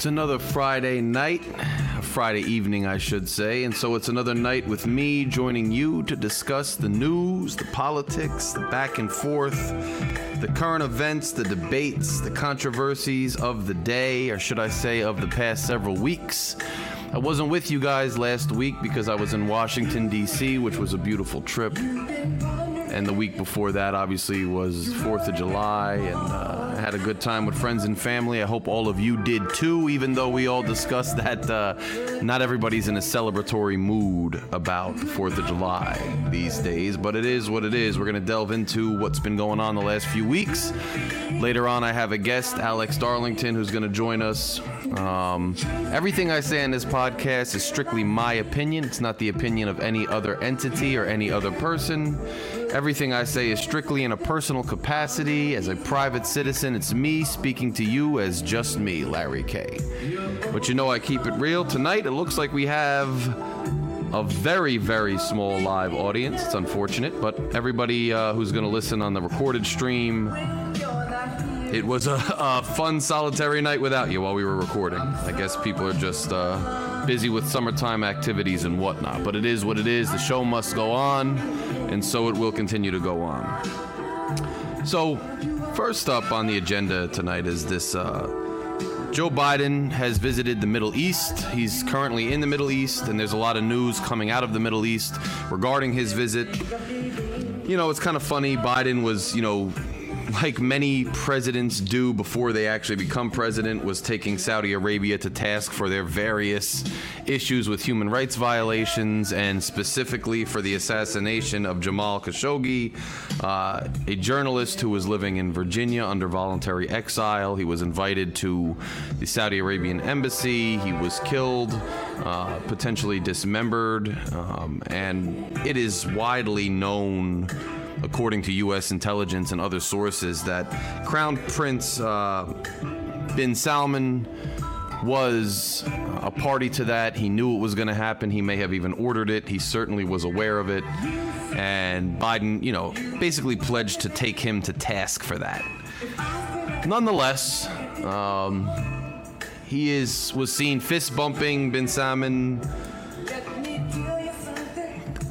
It's another Friday night, Friday evening, I should say, and so it's another night with me joining you to discuss the news, the politics, the back and forth, the current events, the debates, the controversies of the day, or should I say, of the past several weeks. I wasn't with you guys last week because I was in Washington, D.C., which was a beautiful trip. And the week before that, obviously, was 4th of July, and uh, I had a good time with friends and family. I hope all of you did too, even though we all discussed that uh, not everybody's in a celebratory mood about the 4th of July these days. But it is what it is. We're going to delve into what's been going on the last few weeks. Later on, I have a guest, Alex Darlington, who's going to join us. Um, everything I say in this podcast is strictly my opinion. It's not the opinion of any other entity or any other person. Everything I say is strictly in a personal capacity. As a private citizen, it's me speaking to you as just me, Larry K. But you know, I keep it real. Tonight, it looks like we have a very, very small live audience. It's unfortunate, but everybody uh, who's going to listen on the recorded stream, it was a, a, fun solitary night without you while we were recording. I guess people are just uh, busy with summertime activities and whatnot, but it is what it is. The show must go on, and so it will continue to go on. So, first up on the agenda tonight is this. Uh, Joe Biden has visited the Middle East. He's currently in the Middle East, and there's a lot of news coming out of the Middle East regarding his visit. You know, it's kind of funny. Biden was, you know, like many presidents do before they actually become president, was taking Saudi Arabia to task for their various issues with human rights violations and specifically for the assassination of Jamal Khashoggi, uh, a journalist who was living in Virginia under voluntary exile. He was invited to the Saudi Arabian embassy. He was killed, uh, potentially dismembered, um, and it is widely known according to U.S. intelligence and other sources, that Crown Prince uh, bin Salman was a party to that. He knew it was going to happen. He may have even ordered it. He certainly was aware of it. And Biden, you know, basically pledged to take him to task for that. Nonetheless, um, he is was seen fist bumping bin Salman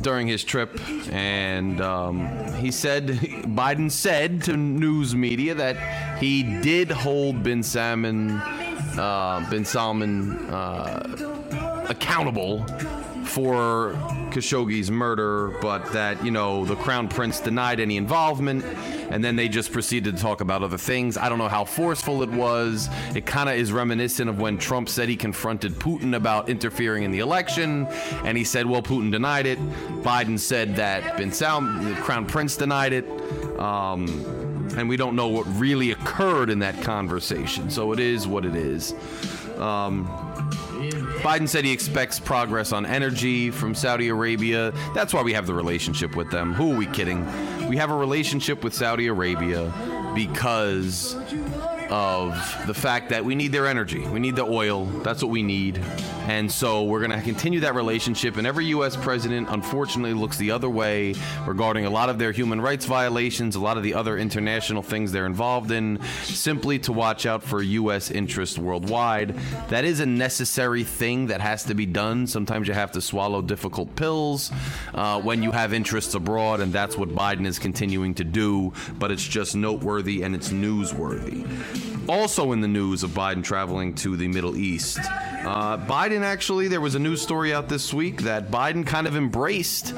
during his trip, and um, he said Biden said to news media that he did hold bin Salman, uh, bin Salman uh, accountable for Khashoggi's murder, but that you know the crown prince denied any involvement and then they just proceeded to talk about other things. I don't know how forceful it was. It kind of is reminiscent of when Trump said he confronted Putin about interfering in the election, and he said, well, Putin denied it. Biden said that Salman, the Crown Prince, denied it. Um, and we don't know what really occurred in that conversation. So it is what it is. Um, Biden said he expects progress on energy from Saudi Arabia. That's why we have the relationship with them. Who are we kidding? We have a relationship with Saudi Arabia because of the fact that we need their energy. We need the oil. That's what we need. And so we're going to continue that relationship. And every U.S. president, unfortunately, looks the other way regarding a lot of their human rights violations, a lot of the other international things they're involved in, simply to watch out for U.S. interests worldwide. That is a necessary thing that has to be done. Sometimes you have to swallow difficult pills uh, when you have interests abroad, and that's what Biden is continuing to do. But it's just noteworthy and it's newsworthy. Also in the news of Biden traveling to the Middle East, uh, Biden actually, there was a news story out this week that Biden kind of embraced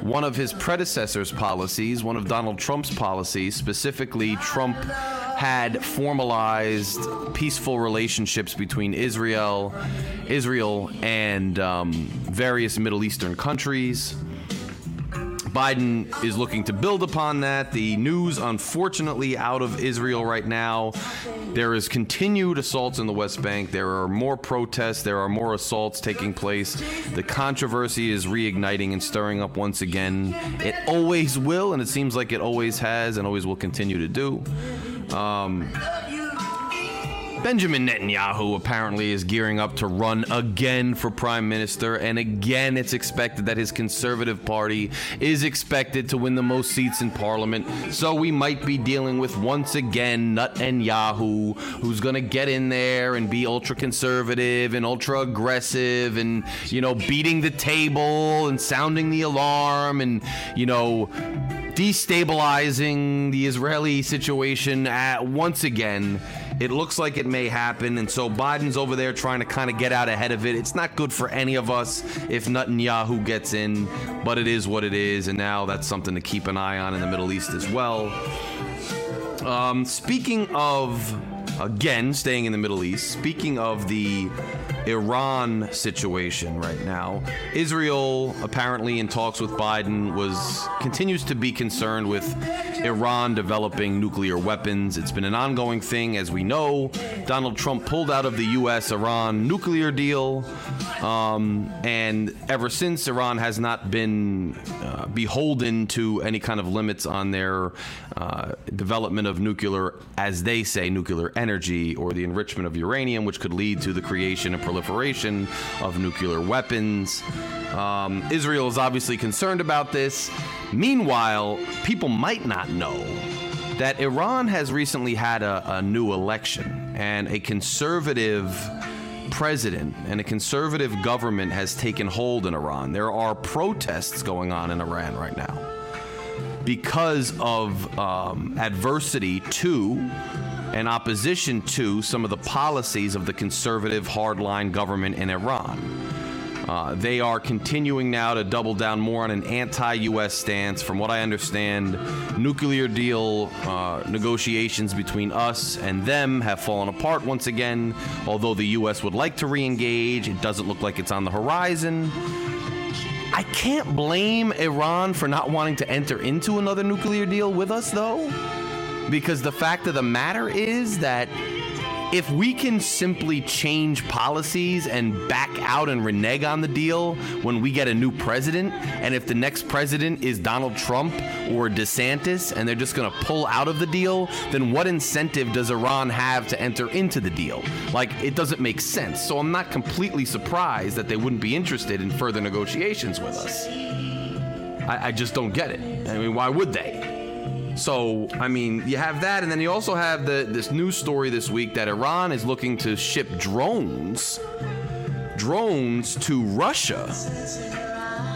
one of his predecessor's policies, one of Donald Trump's policies. Specifically, Trump had formalized peaceful relationships between Israel, Israel, and um, various Middle Eastern countries. Biden is looking to build upon that. The news, unfortunately, out of Israel right now, there is continued assaults in the West Bank. There are more protests. There are more assaults taking place. The controversy is reigniting and stirring up once again. It always will, and it seems like it always has and always will continue to do. Um, Benjamin Netanyahu apparently is gearing up to run again for prime minister, and again it's expected that his conservative party is expected to win the most seats in parliament. So we might be dealing with once again Netanyahu, who's going to get in there and be ultra conservative and ultra aggressive and, you know, beating the table and sounding the alarm and, you know, destabilizing the Israeli situation at, once again. It looks like it may happen, and so Biden's over there trying to kind of get out ahead of it. It's not good for any of us if Netanyahu gets in, but it is what it is, and now that's something to keep an eye on in the Middle East as well. Um, speaking of, again, staying in the Middle East, speaking of the Iran situation right now. Israel apparently in talks with Biden was continues to be concerned with Iran developing nuclear weapons. It's been an ongoing thing as we know. Donald Trump pulled out of the US Iran nuclear deal. Um, and ever since Iran has not been uh, beholden to any kind of limits on their uh, development of nuclear as they say nuclear energy or the enrichment of uranium which could lead to the creation proliferation of nuclear weapons. Um, Israel is obviously concerned about this. Meanwhile, people might not know that Iran has recently had a, a new election and a conservative president and a conservative government has taken hold in Iran. There are protests going on in Iran right now because of um, adversity to and opposition to some of the policies of the conservative hardline government in Iran. Uh, they are continuing now to double down more on an anti US stance. From what I understand, nuclear deal uh, negotiations between us and them have fallen apart once again. Although the US would like to re engage, it doesn't look like it's on the horizon. I can't blame Iran for not wanting to enter into another nuclear deal with us, though. Because the fact of the matter is that if we can simply change policies and back out and renege on the deal when we get a new president, and if the next president is Donald Trump or DeSantis and they're just going to pull out of the deal, then what incentive does Iran have to enter into the deal? Like, it doesn't make sense. So I'm not completely surprised that they wouldn't be interested in further negotiations with us. I, I just don't get it. I mean, why would they? So, I mean, you have that, and then you also have the this news story this week that Iran is looking to ship drones, drones to Russia,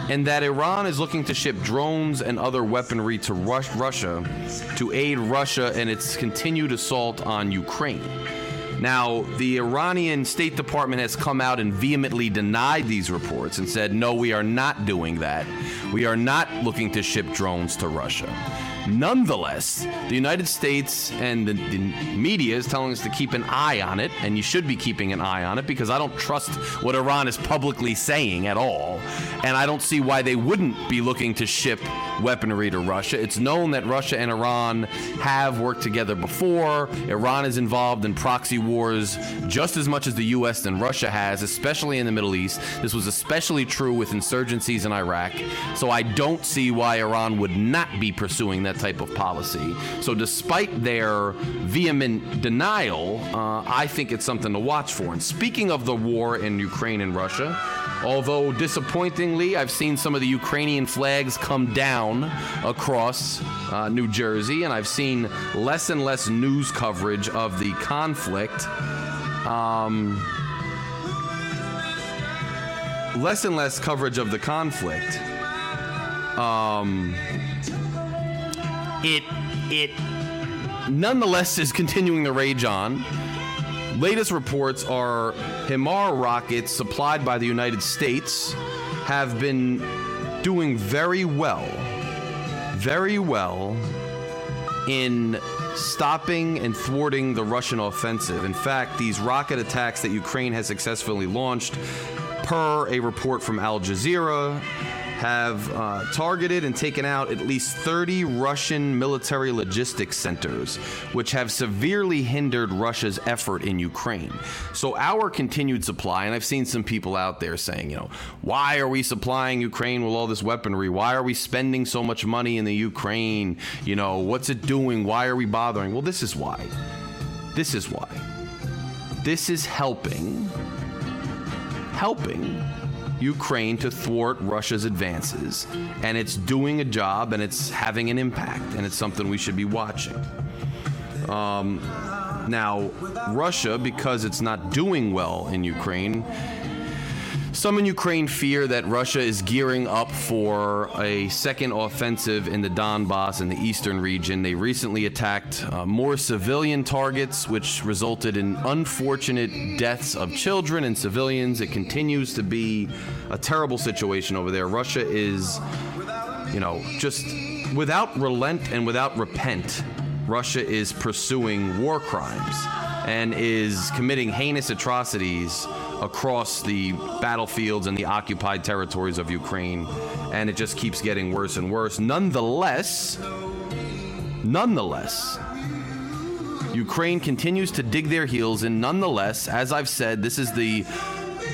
and that Iran is looking to ship drones and other weaponry to Rus- Russia to aid Russia in its continued assault on Ukraine. Now, the Iranian State Department has come out and vehemently denied these reports and said, no, we are not doing that. We are not looking to ship drones to Russia. Nonetheless, the United States and the, the, media is telling us to keep an eye on it, and you should be keeping an eye on it because I don't trust what Iran is publicly saying at all. And I don't see why they wouldn't be looking to ship weaponry to Russia. It's known that Russia and Iran have worked together before. Iran is involved in proxy wars just as much as the U.S. and Russia has, especially in the Middle East. This was especially true with insurgencies in Iraq. So I don't see why Iran would not be pursuing that type of policy. So despite their vehement denial, uh, I think it's something to watch for. And speaking of the war in Ukraine and Russia, Although disappointingly, I've seen some of the Ukrainian flags come down across uh, New Jersey, and I've seen less and less news coverage of the conflict. Um, less and less coverage of the conflict. Um, it it nonetheless is continuing to rage on. Latest reports are HIMAR rockets supplied by the United States have been doing very well, very well in stopping and thwarting the Russian offensive. In fact, these rocket attacks that Ukraine has successfully launched, per a report from Al Jazeera, have uh, targeted and taken out at least 30 Russian military logistics centers, which have severely hindered Russia's effort in Ukraine. So, our continued supply, and I've seen some people out there saying, you know, why are we supplying Ukraine with all this weaponry? Why are we spending so much money in the Ukraine? You know, what's it doing? Why are we bothering? Well, this is why. This is why. this is helping helping Ukraine to thwart Russia's advances, and it's doing a job and it's having an impact, and it's something we should be watching. Um, now, Russia, because it's not doing well in Ukraine, some in Ukraine fear that Russia is gearing up for a second offensive in the Donbass in the eastern region. They recently attacked uh, more civilian targets, which resulted in unfortunate deaths of children and civilians. It continues to be a terrible situation over there. Russia is, you know, just without relent and without repent, Russia is pursuing war crimes and is committing heinous atrocities across the battlefields and the occupied territories of Ukraine, and it just keeps getting worse and worse. Nonetheless, nonetheless, Ukraine continues to dig their heels in. Nonetheless, as I've said, this is the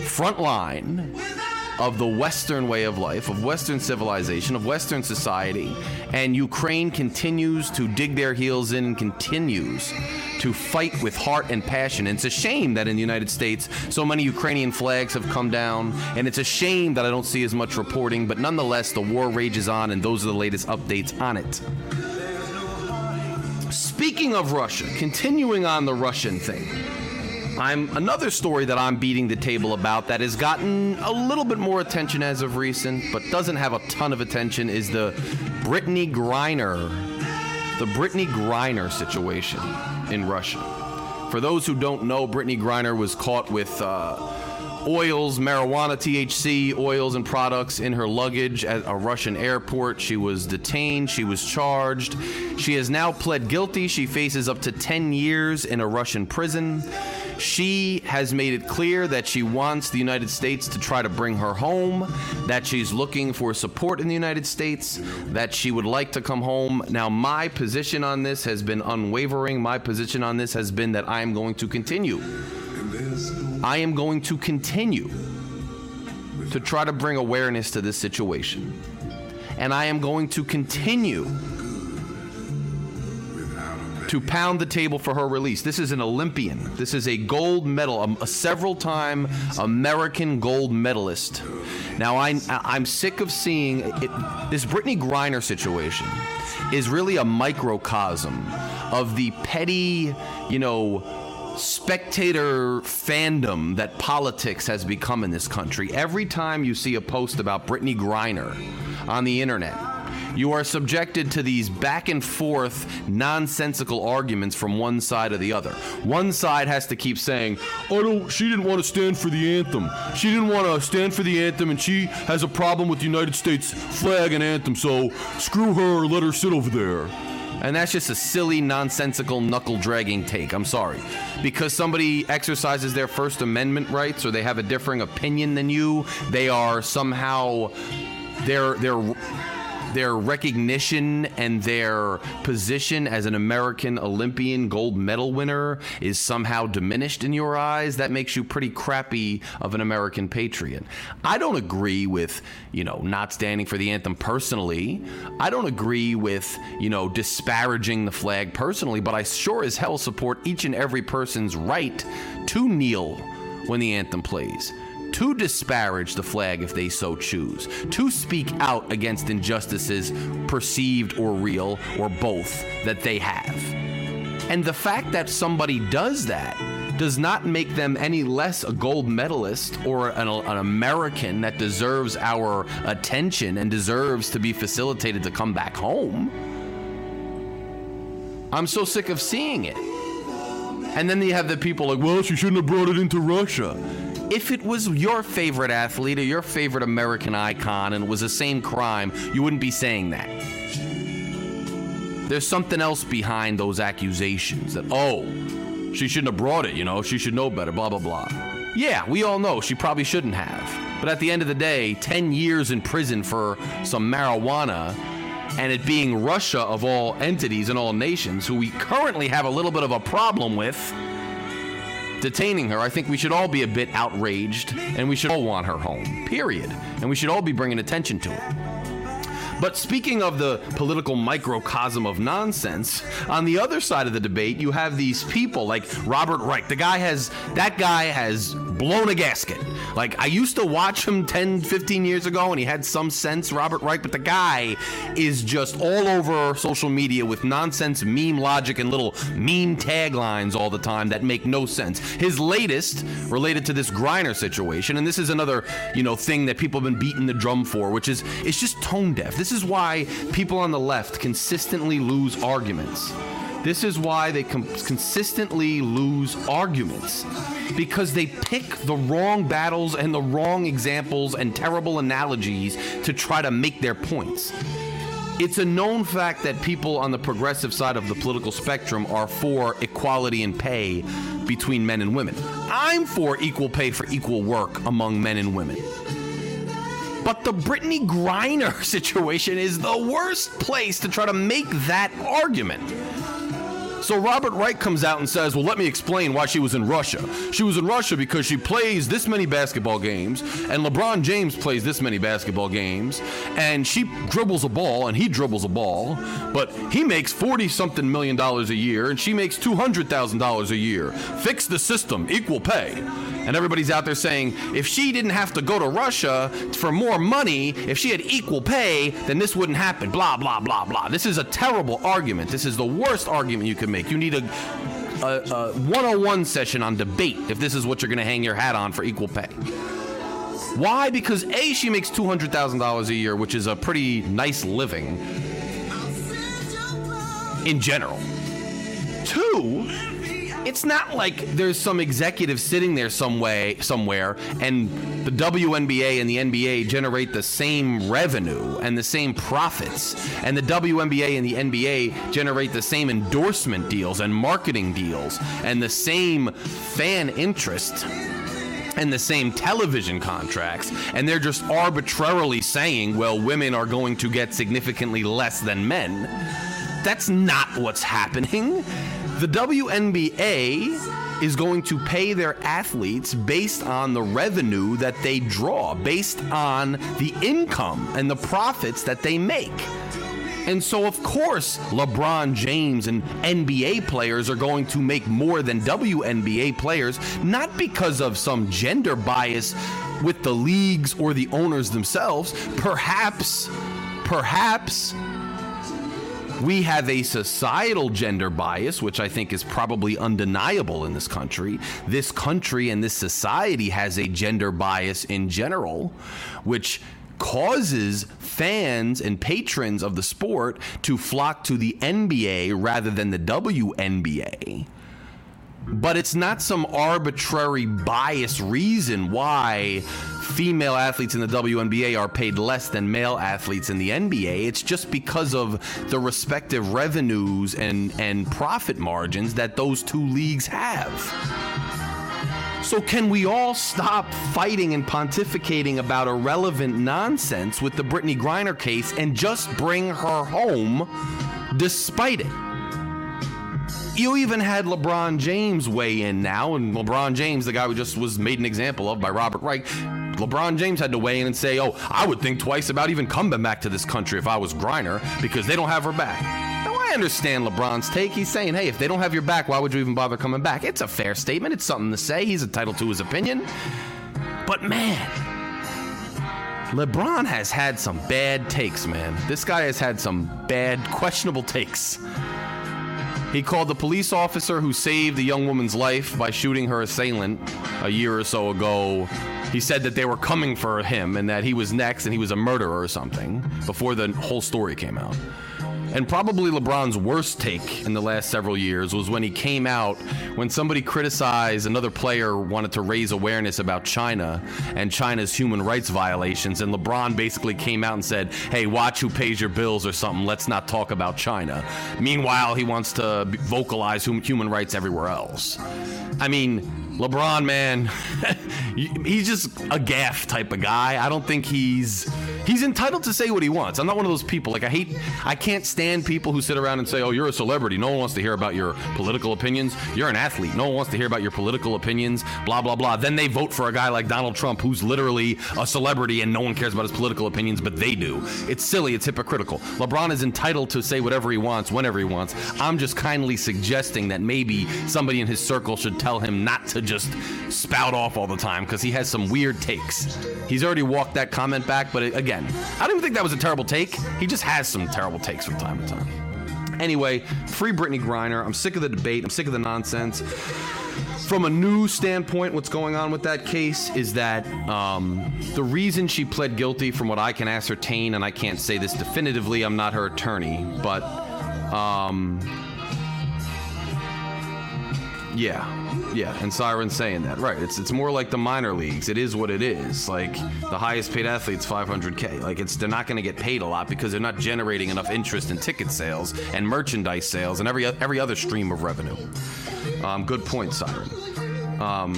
front line of the Western way of life, of Western civilization, of Western society, and Ukraine continues to dig their heels in and continues to fight with heart and passion. And it's a shame that in the United States so many Ukrainian flags have come down, and it's a shame that I don't see as much reporting, but nonetheless, the war rages on, and those are the latest updates on it. Speaking of Russia, continuing on the Russian thing. I'm another story that I'm beating the table about that has gotten a little bit more attention as of recent, but doesn't have a ton of attention is the Brittney Griner, the Brittney Griner situation in Russia. For those who don't know, Brittney Griner was caught with uh, oils, marijuana, THC, oils, and products in her luggage at a Russian airport. She was detained. She was charged. She has now pled guilty. She faces up to 10 years in a Russian prison. She has made it clear that she wants the United States to try to bring her home, that she's looking for support in the United States, that she would like to come home. Now, my position on this has been unwavering. My position on this has been that I am going to continue. I am going to continue to try to bring awareness to this situation. And I am going to continue to pound the table for her release. This is an Olympian. This is a gold medal, a, a several time American gold medalist. Now, I, I'm sick of seeing it, this Brittney Griner situation is really a microcosm of the petty, you know, spectator fandom that politics has become in this country. Every time you see a post about Brittney Griner on the internet, you are subjected to these back and forth nonsensical arguments from one side or the other. One side has to keep saying, "Oh no, she didn't want to stand for the anthem. She didn't want to stand for the anthem, and she has a problem with the United States flag and anthem. So screw her. Let her sit over there." And that's just a silly, nonsensical, knuckle dragging take. I'm sorry. Because somebody exercises their First Amendment rights or they have a differing opinion than you, they are somehow. They're, they're their recognition and their position as an American Olympian gold medal winner is somehow diminished in your eyes, that makes you pretty crappy of an American patriot. I don't agree with, you know, not standing for the anthem personally. I don't agree with, you know, disparaging the flag personally, but I sure as hell support each and every person's right to kneel when the anthem plays to disparage the flag if they so choose, to speak out against injustices, perceived or real, or both, that they have. And the fact that somebody does that does not make them any less a gold medalist or an, an, American that deserves our attention and deserves to be facilitated to come back home. I'm so sick of seeing it. And then you have the people like, well, she shouldn't have brought it into Russia if it was your favorite athlete or your favorite American icon and it was the same crime, you wouldn't be saying that. There's something else behind those accusations that, oh, she shouldn't have brought it, you know, she should know better, blah, blah, blah. Yeah, we all know she probably shouldn't have. But at the end of the day, 10 years in prison for some marijuana and it being Russia of all entities and all nations, who we currently have a little bit of a problem with detaining her, I think we should all be a bit outraged and we should all want her home, period. And we should all be bringing attention to it. But speaking of the political microcosm of nonsense, on the other side of the debate, you have these people like Robert Reich. The guy has, that guy has blown a gasket. Like, I used to watch him 10, 15 years ago and he had some sense, Robert Reich, but the guy is just all over social media with nonsense meme logic and little meme taglines all the time that make no sense. His latest related to this Griner situation, and this is another, you know, thing that people have been beating the drum for, which is it's just tone deaf. This is why people on the left consistently lose arguments. This is why they com- consistently lose arguments because they pick the wrong battles and the wrong examples and terrible analogies to try to make their points. It's a known fact that people on the progressive side of the political spectrum are for equality in pay between men and women. I'm for equal pay for equal work among men and women. But the Brittney Griner situation is the worst place to try to make that argument. So Robert Reich comes out and says, Well, let me explain why she was in Russia. She was in Russia because she plays this many basketball games, and LeBron James plays this many basketball games, and she dribbles a ball, and he dribbles a ball, but he makes 40 something million dollars a year, and she makes $200,000 a year. Fix the system, equal pay. And everybody's out there saying, if she didn't have to go to Russia for more money, if she had equal pay, then this wouldn't happen. Blah, blah, blah, blah. This is a terrible argument. This is the worst argument you can make. You need a, a, a 101 session on debate if this is what you're going to hang your hat on for equal pay. Why? Because A, she makes $200,000 a year, which is a pretty nice living in general. Two, it's not like there's some executive sitting there some way, somewhere and the WNBA and the NBA generate the same revenue and the same profits and the WNBA and the NBA generate the same endorsement deals and marketing deals and the same fan interest and the same television contracts, and they're just arbitrarily saying, well, women are going to get significantly less than men. That's not what's happening. The WNBA is going to pay their athletes based on the revenue that they draw, based on the income and the profits that they make. And so, of course, LeBron James and NBA players are going to make more than WNBA players, not because of some gender bias with the leagues or the owners themselves. Perhaps, perhaps we have a societal gender bias, which I think is probably undeniable in this country. This country and this society has a gender bias in general, which causes fans and patrons of the sport to flock to the NBA rather than the WNBA but it's not some arbitrary bias reason why female athletes in the WNBA are paid less than male athletes in the NBA. It's just because of the respective revenues and, and profit margins that those two leagues have. So, can we all stop fighting and pontificating about irrelevant nonsense with the Brittney Griner case and just bring her home despite it? You even had LeBron James weigh in now, and LeBron James, the guy who just was made an example of by Robert Reich, LeBron James had to weigh in and say, "Oh, I would think twice about even coming back to this country if I was Griner because they don't have her back." Now I understand LeBron's take. He's saying, "Hey, if they don't have your back, why would you even bother coming back?" It's a fair statement. It's something to say. He's entitled to his opinion. But man, LeBron has had some bad takes, man. This guy has had some bad, questionable takes. He called the police officer who saved the young woman's life by shooting her assailant a year or so ago. He said that they were coming for him and that he was next and he was a murderer or something before the whole story came out. And probably LeBron's worst take in the last several years was when he came out when somebody criticized another player wanted to raise awareness about China and China's human rights violations. And LeBron basically came out and said, Hey, watch who pays your bills or something. Let's not talk about China. Meanwhile, he wants to vocalize human rights everywhere else. I mean, LeBron, man, he's just a gaffe type of guy. I don't think he's He's entitled to say what he wants. I'm not one of those people. Like I hate, I can't stand people who sit around and say, "Oh, you're a celebrity. No one wants to hear about your political opinions. You're an athlete. No one wants to hear about your political opinions." Blah blah blah. Then they vote for a guy like Donald Trump, who's literally a celebrity, and no one cares about his political opinions, but they do. It's silly. It's hypocritical. LeBron is entitled to say whatever he wants, whenever he wants. I'm just kindly suggesting that maybe somebody in his circle should tell him not to just spout off all the time because he has some weird takes. He's already walked that comment back, but again, I don't even think that was a terrible take. He just has some terrible takes from time to time. Anyway, free Brittney Griner. I'm sick of the debate. I'm sick of the nonsense. From a new standpoint, what's going on with that case is that um, the reason she pled guilty, from what I can ascertain, and I can't say this definitively, I'm not her attorney, but um, yeah, yeah, and Siren's saying that, right? It's it's more like the minor leagues. It is what it is. Like the highest paid athletes, 500k. Like it's they're not going to get paid a lot because they're not generating enough interest in ticket sales and merchandise sales and every every other stream of revenue. Um, good point, Siren. Um,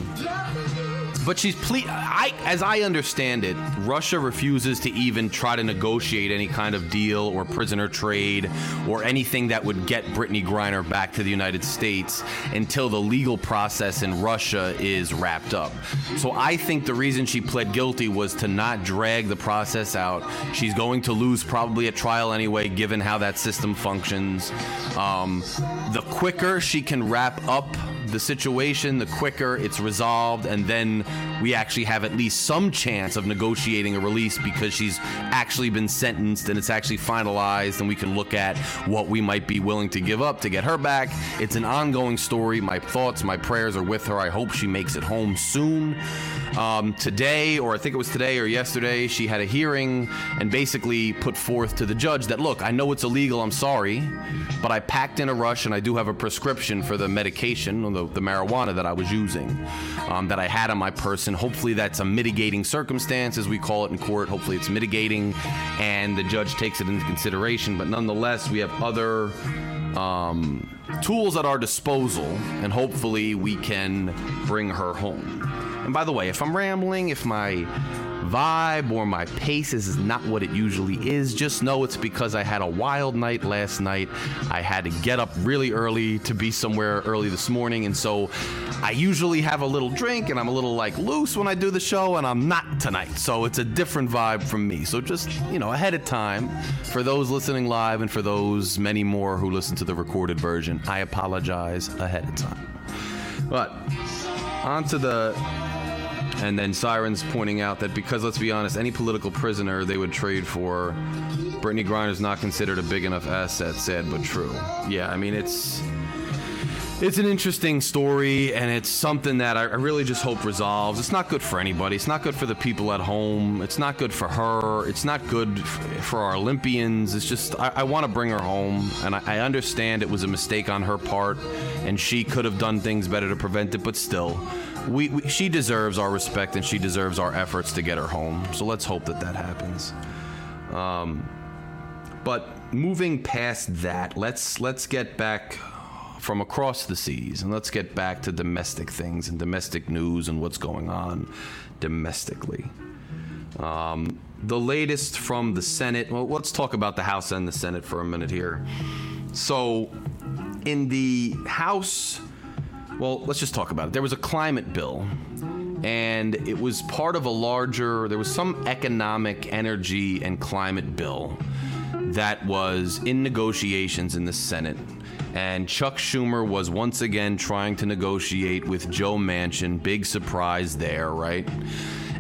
but she's ple- I, as I understand it, Russia refuses to even try to negotiate any kind of deal or prisoner trade or anything that would get Brittney Griner back to the United States until the legal process in Russia is wrapped up. So I think the reason she pled guilty was to not drag the process out. She's going to lose probably a trial anyway, given how that system functions. Um, the quicker she can wrap up the situation, the quicker it's resolved, and then we actually have at least some chance of negotiating a release because she's actually been sentenced and it's actually finalized, and we can look at what we might be willing to give up to get her back. It's an ongoing story. My thoughts, my prayers are with her. I hope she makes it home soon. Um, today, or I think it was today or yesterday, she had a hearing and basically put forth to the judge that, look, I know it's illegal, I'm sorry, but I packed in a rush and I do have a prescription for the medication, the, the marijuana that I was using, um, that I had on my person. Hopefully, that's a mitigating circumstance, as we call it in court. Hopefully, it's mitigating and the judge takes it into consideration. But nonetheless, we have other. Um, tools at our disposal, and hopefully we can bring her home. And by the way, if I'm rambling, if my vibe or my pace is not what it usually is, just know it's because I had a wild night last night. I had to get up really early to be somewhere early this morning, and so I usually have a little drink and I'm a little like loose when I do the show, and I'm not tonight. So it's a different vibe from me. So just, you know, ahead of time for those listening live and for those many more who listen to the recorded version, I apologize ahead of time. But on to the and then Sirens pointing out that because, let's be honest, any political prisoner they would trade for, Griner is not considered a big enough asset. Sad but true. Yeah, I mean it's it's an interesting story, and it's something that I really just hope resolves. It's not good for anybody. It's not good for the people at home. It's not good for her. It's not good for our Olympians. It's just, I, I want to bring her home, and I, I understand it was a mistake on her part, and she could have done things better to prevent it, but still. We, we, she deserves our respect and she deserves our efforts to get her home. So let's hope that that happens. Um, but moving past that, let's let's get back from across the seas and let's get back to domestic things and domestic news and what's going on domestically. Um, the latest from the Senate. Well, let's talk about the House and the Senate for a minute here. So, in the House well, let's just talk about it. There was a climate bill, and it was part of a larger, there was some economic, energy, and climate bill that was in negotiations in the Senate. And Chuck Schumer was once again trying to negotiate with Joe Manchin. Big surprise there, right?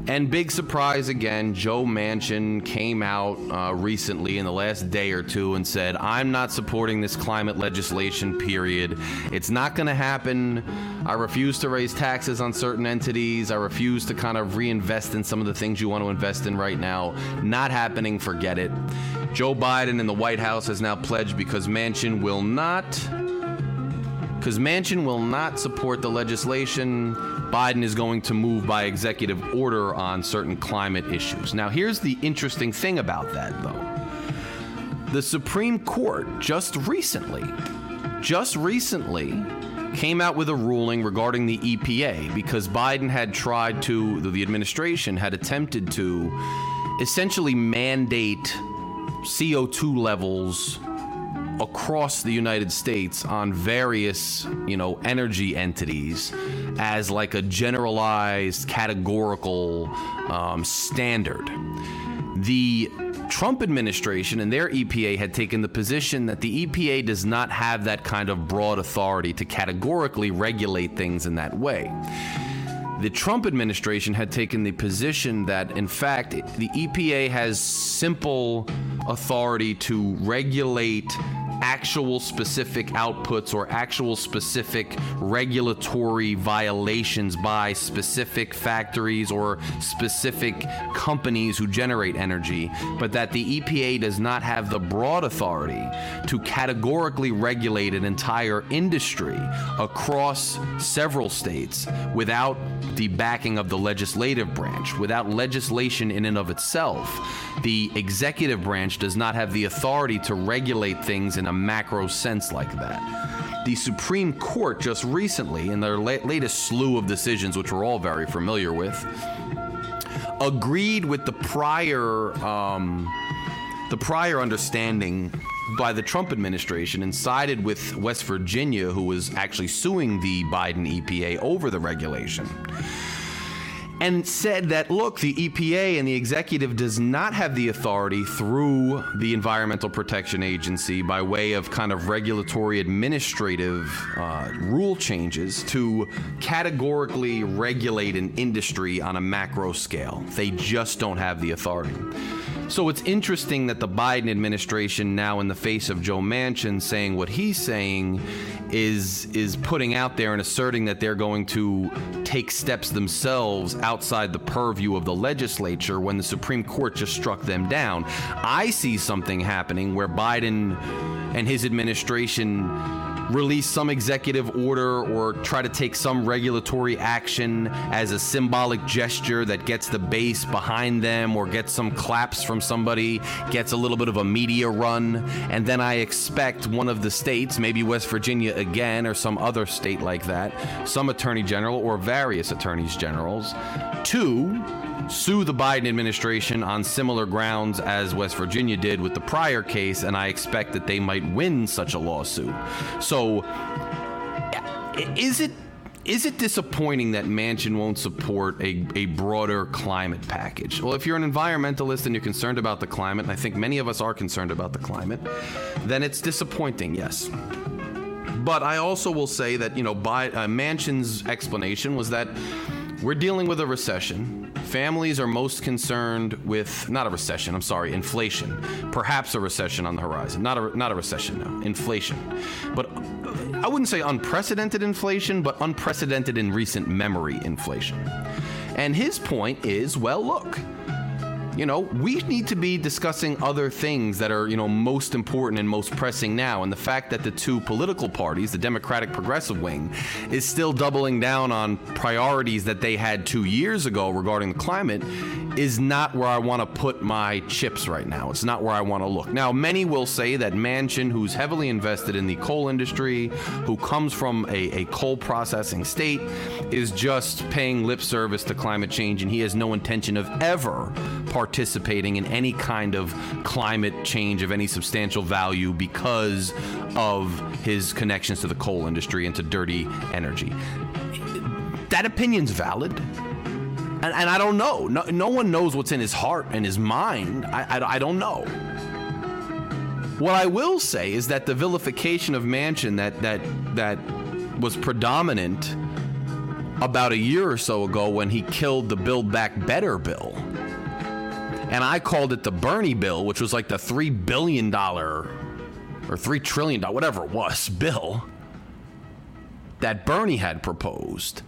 And big surprise again, Joe Manchin came out uh, recently in the last day or two and said, I'm not supporting this climate legislation, period. It's not going to happen. I refuse to raise taxes on certain entities. I refuse to kind of reinvest in some of the things you want to invest in right now. Not happening, forget it. Joe Biden in the White House has now pledged because Manchin will not because Manchin will not support the legislation. Biden is going to move by executive order on certain climate issues. Now, here's the interesting thing about that, though. The Supreme Court just recently, just recently, came out with a ruling regarding the EPA because Biden had tried to, the administration had attempted to essentially mandate CO2 levels across the United States on various, you know, energy entities as like a generalized categorical um, standard. The Trump administration and their EPA had taken the position that the EPA does not have that kind of broad authority to categorically regulate things in that way. The Trump administration had taken the position that, in fact, the EPA has simple authority to regulate actual specific outputs or actual specific regulatory violations by specific factories or specific companies who generate energy, but that the EPA does not have the broad authority to categorically regulate an entire industry across several states without the backing of the legislative branch, without legislation in and of itself. The executive branch does not have the authority to regulate things in a macro sense like that. The Supreme Court just recently, in their la- latest slew of decisions, which we're all very familiar with, agreed with the prior um, the prior understanding by the Trump administration and sided with West Virginia, who was actually suing the Biden EPA over the regulation and said that look, the EPA and the executive does not have the authority through the Environmental Protection Agency by way of kind of regulatory administrative uh, rule changes to categorically regulate an industry on a macro scale. They just don't have the authority. So it's interesting that the Biden administration now in the face of Joe Manchin saying what he's saying is is putting out there and asserting that they're going to take steps themselves outside the purview of the legislature when the Supreme Court just struck them down. I see something happening where Biden and his administration release some executive order or try to take some regulatory action as a symbolic gesture that gets the base behind them or gets some claps from somebody, gets a little bit of a media run, and then I expect one of the states, maybe West Virginia again or some other state like that, some attorney general or various attorneys generals, to sue the Biden administration on similar grounds as West Virginia did with the prior case, and I expect that they might win such a lawsuit. So, is it is it disappointing that Manchin won't support a, a broader climate package? Well, if you're an environmentalist and you're concerned about the climate, and I think many of us are concerned about the climate, then it's disappointing, yes. But I also will say that, you know, by, uh, Manchin's explanation was that we're dealing with a recession. Families are most concerned with not a recession, I'm sorry, inflation. Perhaps a recession on the horizon. Not a not a recession no, inflation. But I wouldn't say unprecedented inflation, but unprecedented in recent memory inflation. And his point is, well, look, you know, we need to be discussing other things that are, you know, most important and most pressing now. And the fact that the two political parties, the Democratic Progressive Wing, is still doubling down on priorities that they had two years ago regarding the climate is not where I want to put my chips right now. It's not where I want to look. Now, many will say that Manchin, who's heavily invested in the coal industry, who comes from a, a coal processing state, is just paying lip service to climate change and he has no intention of ever participating in any kind of climate change of any substantial value because of his connections to the coal industry and to dirty energy. That opinion's valid. And, and I don't know. No, no, one knows what's in his heart and his mind. I, I, I don't know. What I will say is that the vilification of Manchin that that that was predominant about a year or so ago when he killed the Build Back Better bill and I called it the Bernie bill, which was like the three billion dollar or three trillion dollar, whatever it was, bill that Bernie had proposed.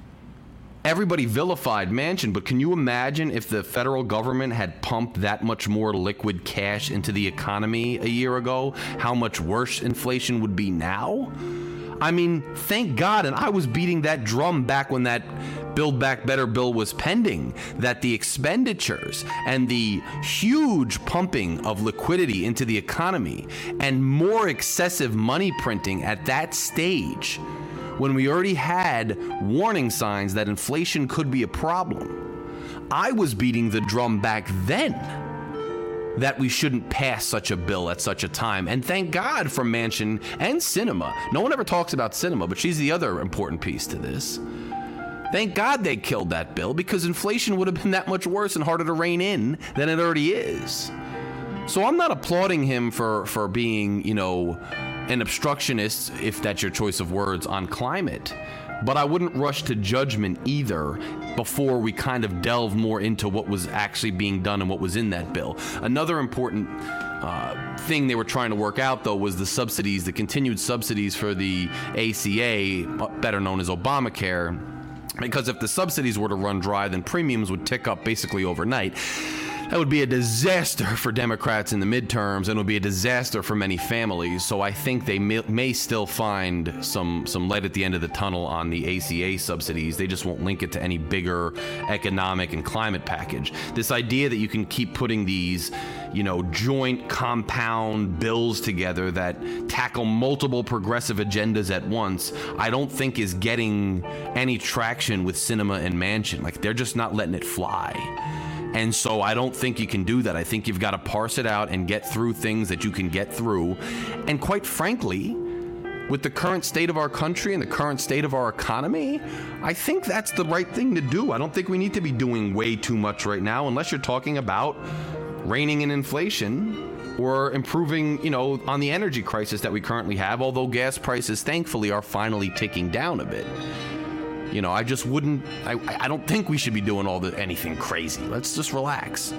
Everybody vilified Manchin, but can you imagine if the federal government had pumped that much more liquid cash into the economy a year ago? How much worse inflation would be now? I mean, thank God, and I was beating that drum back when that Build Back Better bill was pending, that the expenditures and the huge pumping of liquidity into the economy and more excessive money printing at that stage, when we already had warning signs that inflation could be a problem, I was beating the drum back then that we shouldn't pass such a bill at such a time. And thank God for Manchin and Sinema. No one ever talks about Sinema, but she's the other important piece to this. Thank God they killed that bill because inflation would have been that much worse and harder to rein in than it already is. So I'm not applauding him for for being, you know, an obstructionist, if that's your choice of words, on climate. But I wouldn't rush to judgment either before we kind of delve more into what was actually being done and what was in that bill. Another important uh, thing they were trying to work out, though, was the subsidies, the continued subsidies for the ACA, better known as Obamacare. Because if the subsidies were to run dry, then premiums would tick up basically overnight. That would be a disaster for Democrats in the midterms, and it would be a disaster for many families. So I think they may, may, still find some some light at the end of the tunnel on the ACA subsidies. They just won't link it to any bigger economic and climate package. This idea that you can keep putting these, you know, joint compound bills together that tackle multiple progressive agendas at once, I don't think is getting any traction with Sinema and Manchin. Like they're just not letting it fly. And so I don't think you can do that. I think you've got to parse it out and get through things that you can get through. And quite frankly, with the current state of our country and the current state of our economy, I think that's the right thing to do. I don't think we need to be doing way too much right now unless you're talking about reigning in inflation or improving, you know, on the energy crisis that we currently have, although gas prices thankfully are finally ticking down a bit. You know, I just wouldn't. I, I don't think we should be doing all the anything crazy. Let's just relax.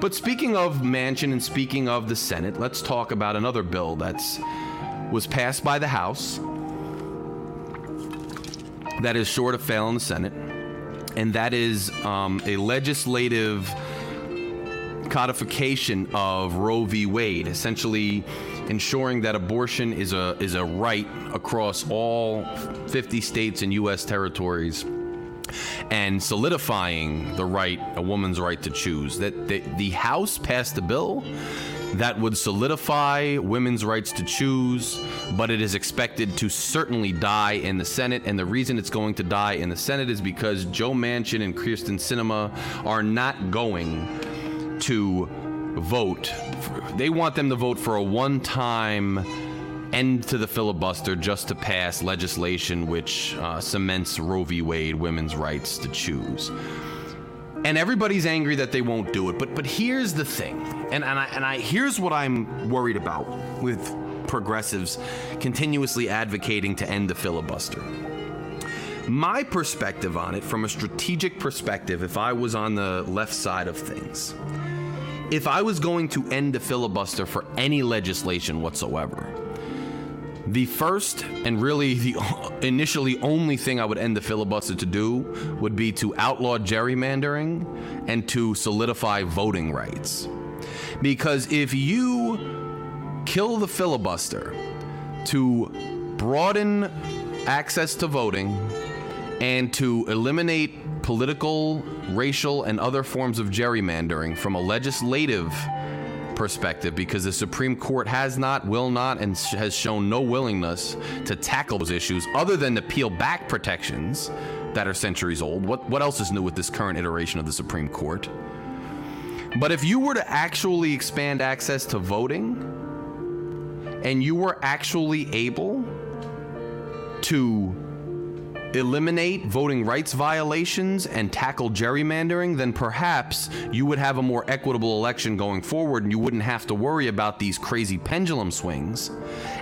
But speaking of Manchin and speaking of the Senate, let's talk about another bill that's was passed by the House that is sure to fail in the Senate, and that is um, a legislative codification of Roe v. Wade, essentially ensuring that abortion is a is a right across all 50 states and U.S. territories and solidifying the right, a woman's right to choose. That the, the, House passed a bill that would solidify women's rights to choose, but it is expected to certainly die in the Senate. And the reason it's going to die in the Senate is because Joe Manchin and Kyrsten Sinema are not going to vote. They want them to vote for a one time end to the filibuster just to pass legislation which uh, cements Roe v. Wade, women's rights to choose. And everybody's angry that they won't do it. But but here's the thing, and, and I and I here's what I'm worried about with progressives continuously advocating to end the filibuster. My perspective on it, from a strategic perspective, if I was on the left side of things, if I was going to end the filibuster for any legislation whatsoever, the first and really the initially only thing I would end the filibuster to do would be to outlaw gerrymandering and to solidify voting rights. Because if you kill the filibuster to broaden access to voting and to eliminate political, racial, and other forms of gerrymandering from a legislative perspective because the Supreme Court has not, will not, and has shown no willingness to tackle those issues other than to peel back protections that are centuries old. What, what else is new with this current iteration of the Supreme Court? But if you were to actually expand access to voting and you were actually able to eliminate voting rights violations and tackle gerrymandering, then perhaps you would have a more equitable election going forward and you wouldn't have to worry about these crazy pendulum swings.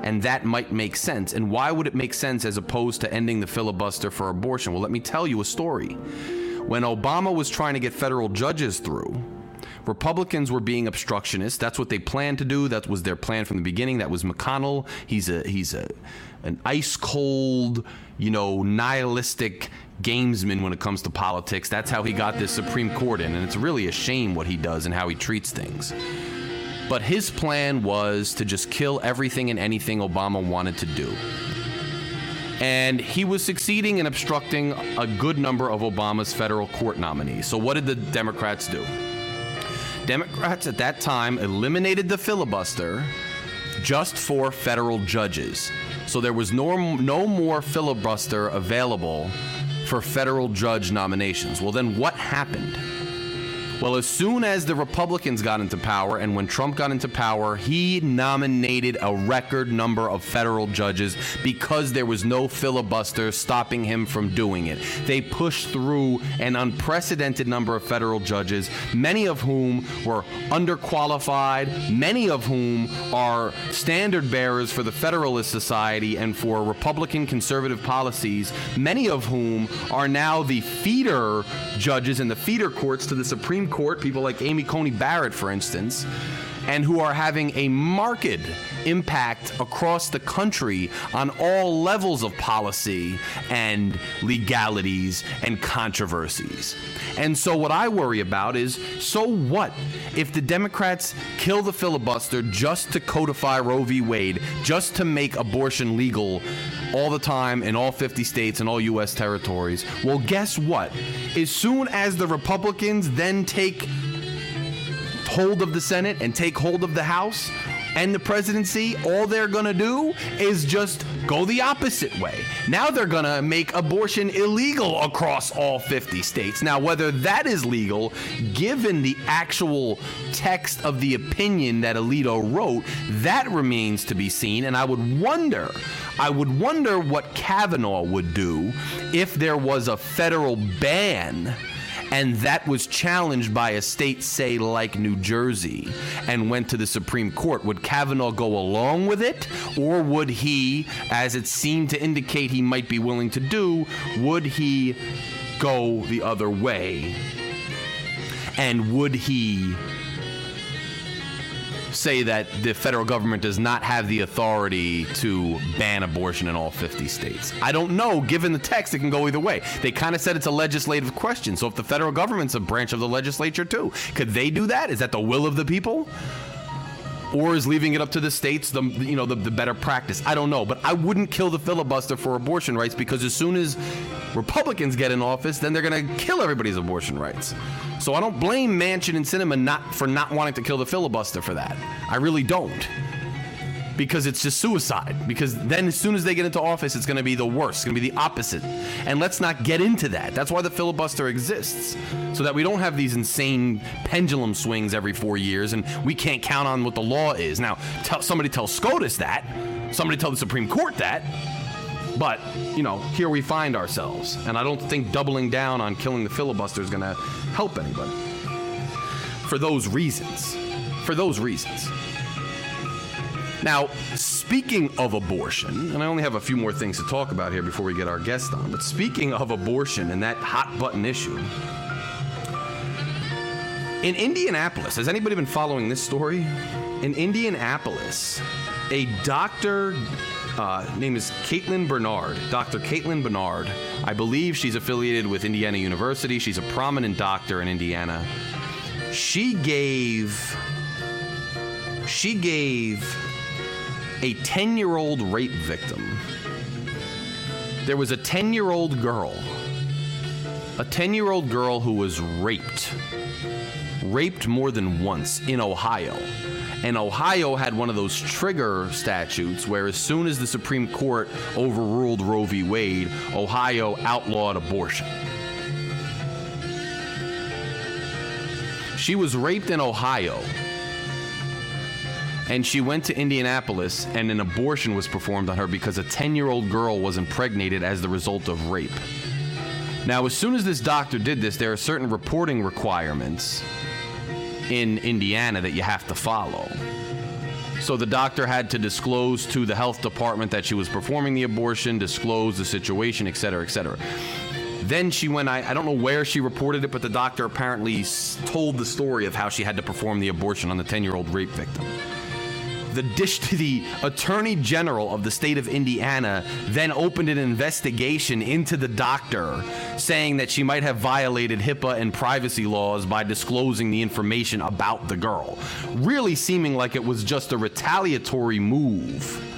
And that might make sense. And why would it make sense as opposed to ending the filibuster for abortion? Well, let me tell you a story. When Obama was trying to get federal judges through, Republicans were being obstructionists. That's what they planned to do. That was their plan from the beginning. That was McConnell. He's a he's a an ice cold, you know, nihilistic gamesman when it comes to politics. That's how he got this Supreme Court in, and it's really a shame what he does and how he treats things. But his plan was to just kill everything and anything Obama wanted to do. And he was succeeding in obstructing a good number of Obama's federal court nominees. So, what did the Democrats do? Democrats at that time eliminated the filibuster just for federal judges. So there was no, no more filibuster available for federal judge nominations. Well, then what happened? Well, as soon as the Republicans got into power and when Trump got into power, he nominated a record number of federal judges because there was no filibuster stopping him from doing it. They pushed through an unprecedented number of federal judges, many of whom were underqualified, many of whom are standard bearers for the Federalist Society and for Republican conservative policies, many of whom are now the feeder judges in the feeder courts to the Supreme Court, people like Amy Coney Barrett, for instance, and who are having a marked impact across the country on all levels of policy and legalities and controversies. And so, what I worry about is so what if the Democrats kill the filibuster just to codify Roe v. Wade, just to make abortion legal all the time in all 50 states and all U.S. territories? Well, guess what? As soon as the Republicans then take hold of the Senate and take hold of the House, and the presidency, all they're going to do is just go the opposite way. Now they're going to make abortion illegal across all 50 states. Now, whether that is legal, given the actual text of the opinion that Alito wrote, that remains to be seen. And I would wonder. I would wonder what Kavanaugh would do if there was a federal ban and that was challenged by a state, say, like New Jersey, and went to the Supreme Court. Would Kavanaugh go along with it, or would he, as it seemed to indicate he might be willing to do, would he go the other way? And would he say that the federal government does not have the authority to ban abortion in all 50 states. I don't know. Given the text, it can go either way. They kind of said it's a legislative question. So if the federal government's a branch of the legislature too, could they do that? Is that the will of the people? or is leaving it up to the states the you know the, the better practice i don't know but i wouldn't kill the filibuster for abortion rights because as soon as republicans get in office then they're going to kill everybody's abortion rights so i don't blame Manchin and Sinema not for not wanting to kill the filibuster for that i really don't because it's just suicide. Because then, as soon as they get into office, it's going to be the worst. It's going to be the opposite. And let's not get into that. That's why the filibuster exists, so that we don't have these insane pendulum swings every four years, and we can't count on what the law is. Now, tell, somebody tell SCOTUS that. Somebody tell the Supreme Court that. But, you know, here we find ourselves. And I don't think doubling down on killing the filibuster is going to help anybody. For those reasons. For those reasons. Now, speaking of abortion, and I only have a few more things to talk about here before we get our guest on, but speaking of abortion and that hot button issue, in Indianapolis, has anybody been following this story? In Indianapolis, a doctor uh, name is Caitlin Bernard. Dr. Caitlin Bernard. I believe she's affiliated with Indiana University. She's a prominent doctor in Indiana. She gave she gave a 10 year old rape victim. There was a 10 year old girl, a 10 year old girl who was raped, raped more than once in Ohio. And Ohio had one of those trigger statutes where, as soon as the Supreme Court overruled Roe v. Wade, Ohio outlawed abortion. She was raped in Ohio and she went to Indianapolis and an abortion was performed on her because a 10 year old girl was impregnated as the result of rape. Now, as soon as this doctor did this, there are certain reporting requirements in Indiana that you have to follow. So the doctor had to disclose to the health department that she was performing the abortion, disclose the situation, et cetera, et cetera. Then she went, I, I don't know where she reported it, but the doctor apparently told the story of how she had to perform the abortion on the 10 year old rape victim the dish to the attorney general of the state of Indiana then opened an investigation into the doctor saying that she might have violated HIPAA and privacy laws by disclosing the information about the girl, really seeming like it was just a retaliatory move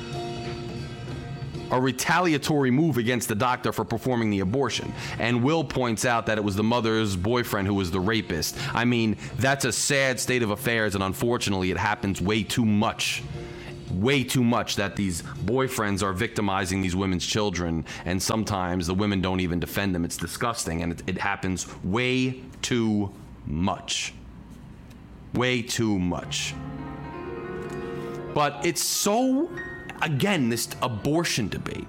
a retaliatory move against the doctor for performing the abortion. And Will points out that it was the mother's boyfriend who was the rapist. I mean, that's a sad state of affairs, and unfortunately, it happens way too much. Way too much that these boyfriends are victimizing these women's children, and sometimes the women don't even defend them. It's disgusting, and it, it happens way too much. Way too much. But it's so, again, this abortion debate.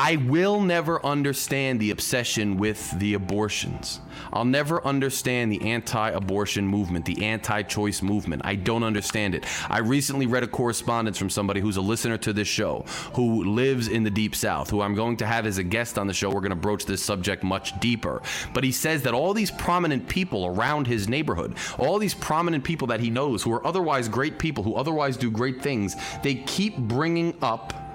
I will never understand the obsession with the abortions. I'll never understand the anti abortion movement, the anti choice movement. I don't understand it. I recently read a correspondence from somebody who's a listener to this show, who lives in the Deep South, who I'm going to have as a guest on the show. We're going to broach this subject much deeper. But he says that all these prominent people around his neighborhood, all these prominent people that he knows who are otherwise great people, who otherwise do great things, they keep bringing up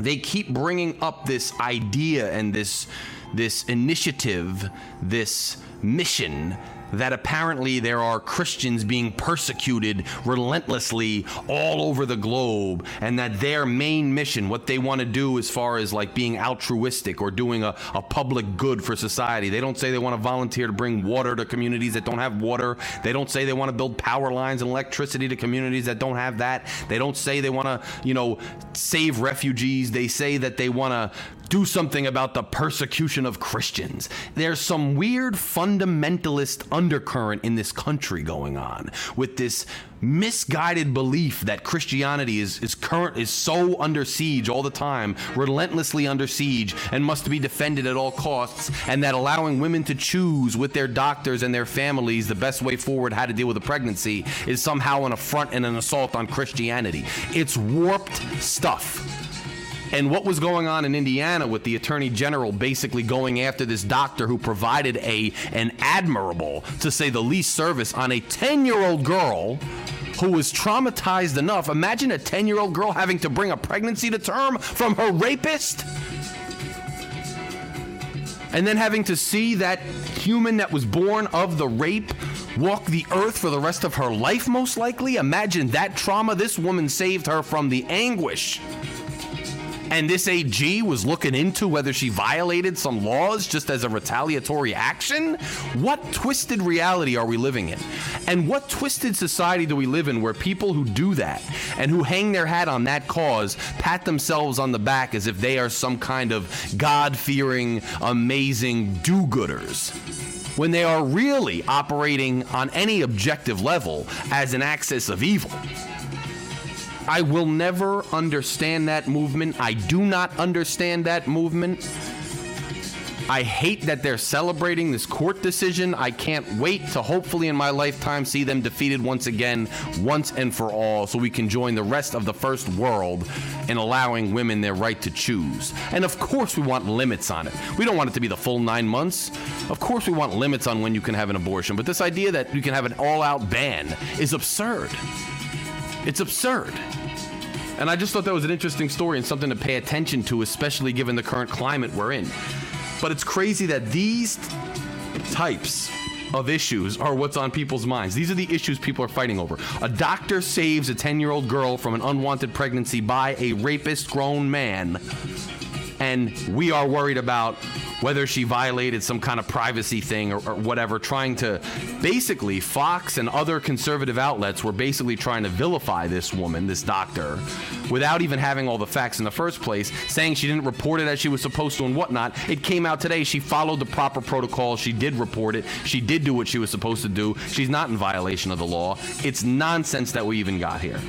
they keep bringing up this idea and this this initiative, this mission that apparently there are Christians being persecuted relentlessly all over the globe, and that their main mission, what they want to do as far as like being altruistic or doing a, a public good for society, they don't say they want to volunteer to bring water to communities that don't have water. They don't say they want to build power lines and electricity to communities that don't have that. They don't say they want to, you know, save refugees. They say that they want to do something about the persecution of Christians. There's some weird fundamentalist undercurrent in this country going on with this misguided belief that Christianity is, is current is so under siege all the time, relentlessly under siege, and must be defended at all costs, and that allowing women to choose with their doctors and their families the best way forward how to deal with a pregnancy is somehow an affront and an assault on Christianity. It's warped stuff and what was going on in Indiana with the attorney general basically going after this doctor who provided a an admirable, to say the least, service on a 10-year-old girl who was traumatized enough. Imagine a 10-year-old girl having to bring a pregnancy to term from her rapist. And then having to see that human that was born of the rape walk the earth for the rest of her life, most likely. Imagine that trauma. This woman saved her from the anguish and this AG was looking into whether she violated some laws just as a retaliatory action? What twisted reality are we living in? And what twisted society do we live in where people who do that and who hang their hat on that cause pat themselves on the back as if they are some kind of God fearing, amazing do gooders? when they are really operating on any objective level as an axis of evil. I will never understand that movement. I do not understand that movement. I hate that they're celebrating this court decision. I can't wait to hopefully in my lifetime see them defeated once again, once and for all, so we can join the rest of the first world in allowing women their right to choose. And of course, we want limits on it. We don't want it to be the full nine months. Of course, we want limits on when you can have an abortion. But this idea that you can have an all out ban is absurd. It's absurd. And I just thought that was an interesting story and something to pay attention to, especially given the current climate we're in. But it's crazy that these types of issues are what's on people's minds. These are the issues people are fighting over. A doctor saves a 10 year old girl from an unwanted pregnancy by a rapist grown man. And we are worried about whether she violated some kind of privacy thing or, or, whatever, trying to basically, Fox and other conservative outlets were basically trying to vilify this woman, this doctor, without even having all the facts in the first place, saying she didn't report it as she was supposed to and whatnot. It came out today. She followed the proper protocol. She did report it. She did do what she was supposed to do. She's not in violation of the law. It's nonsense that we even got here.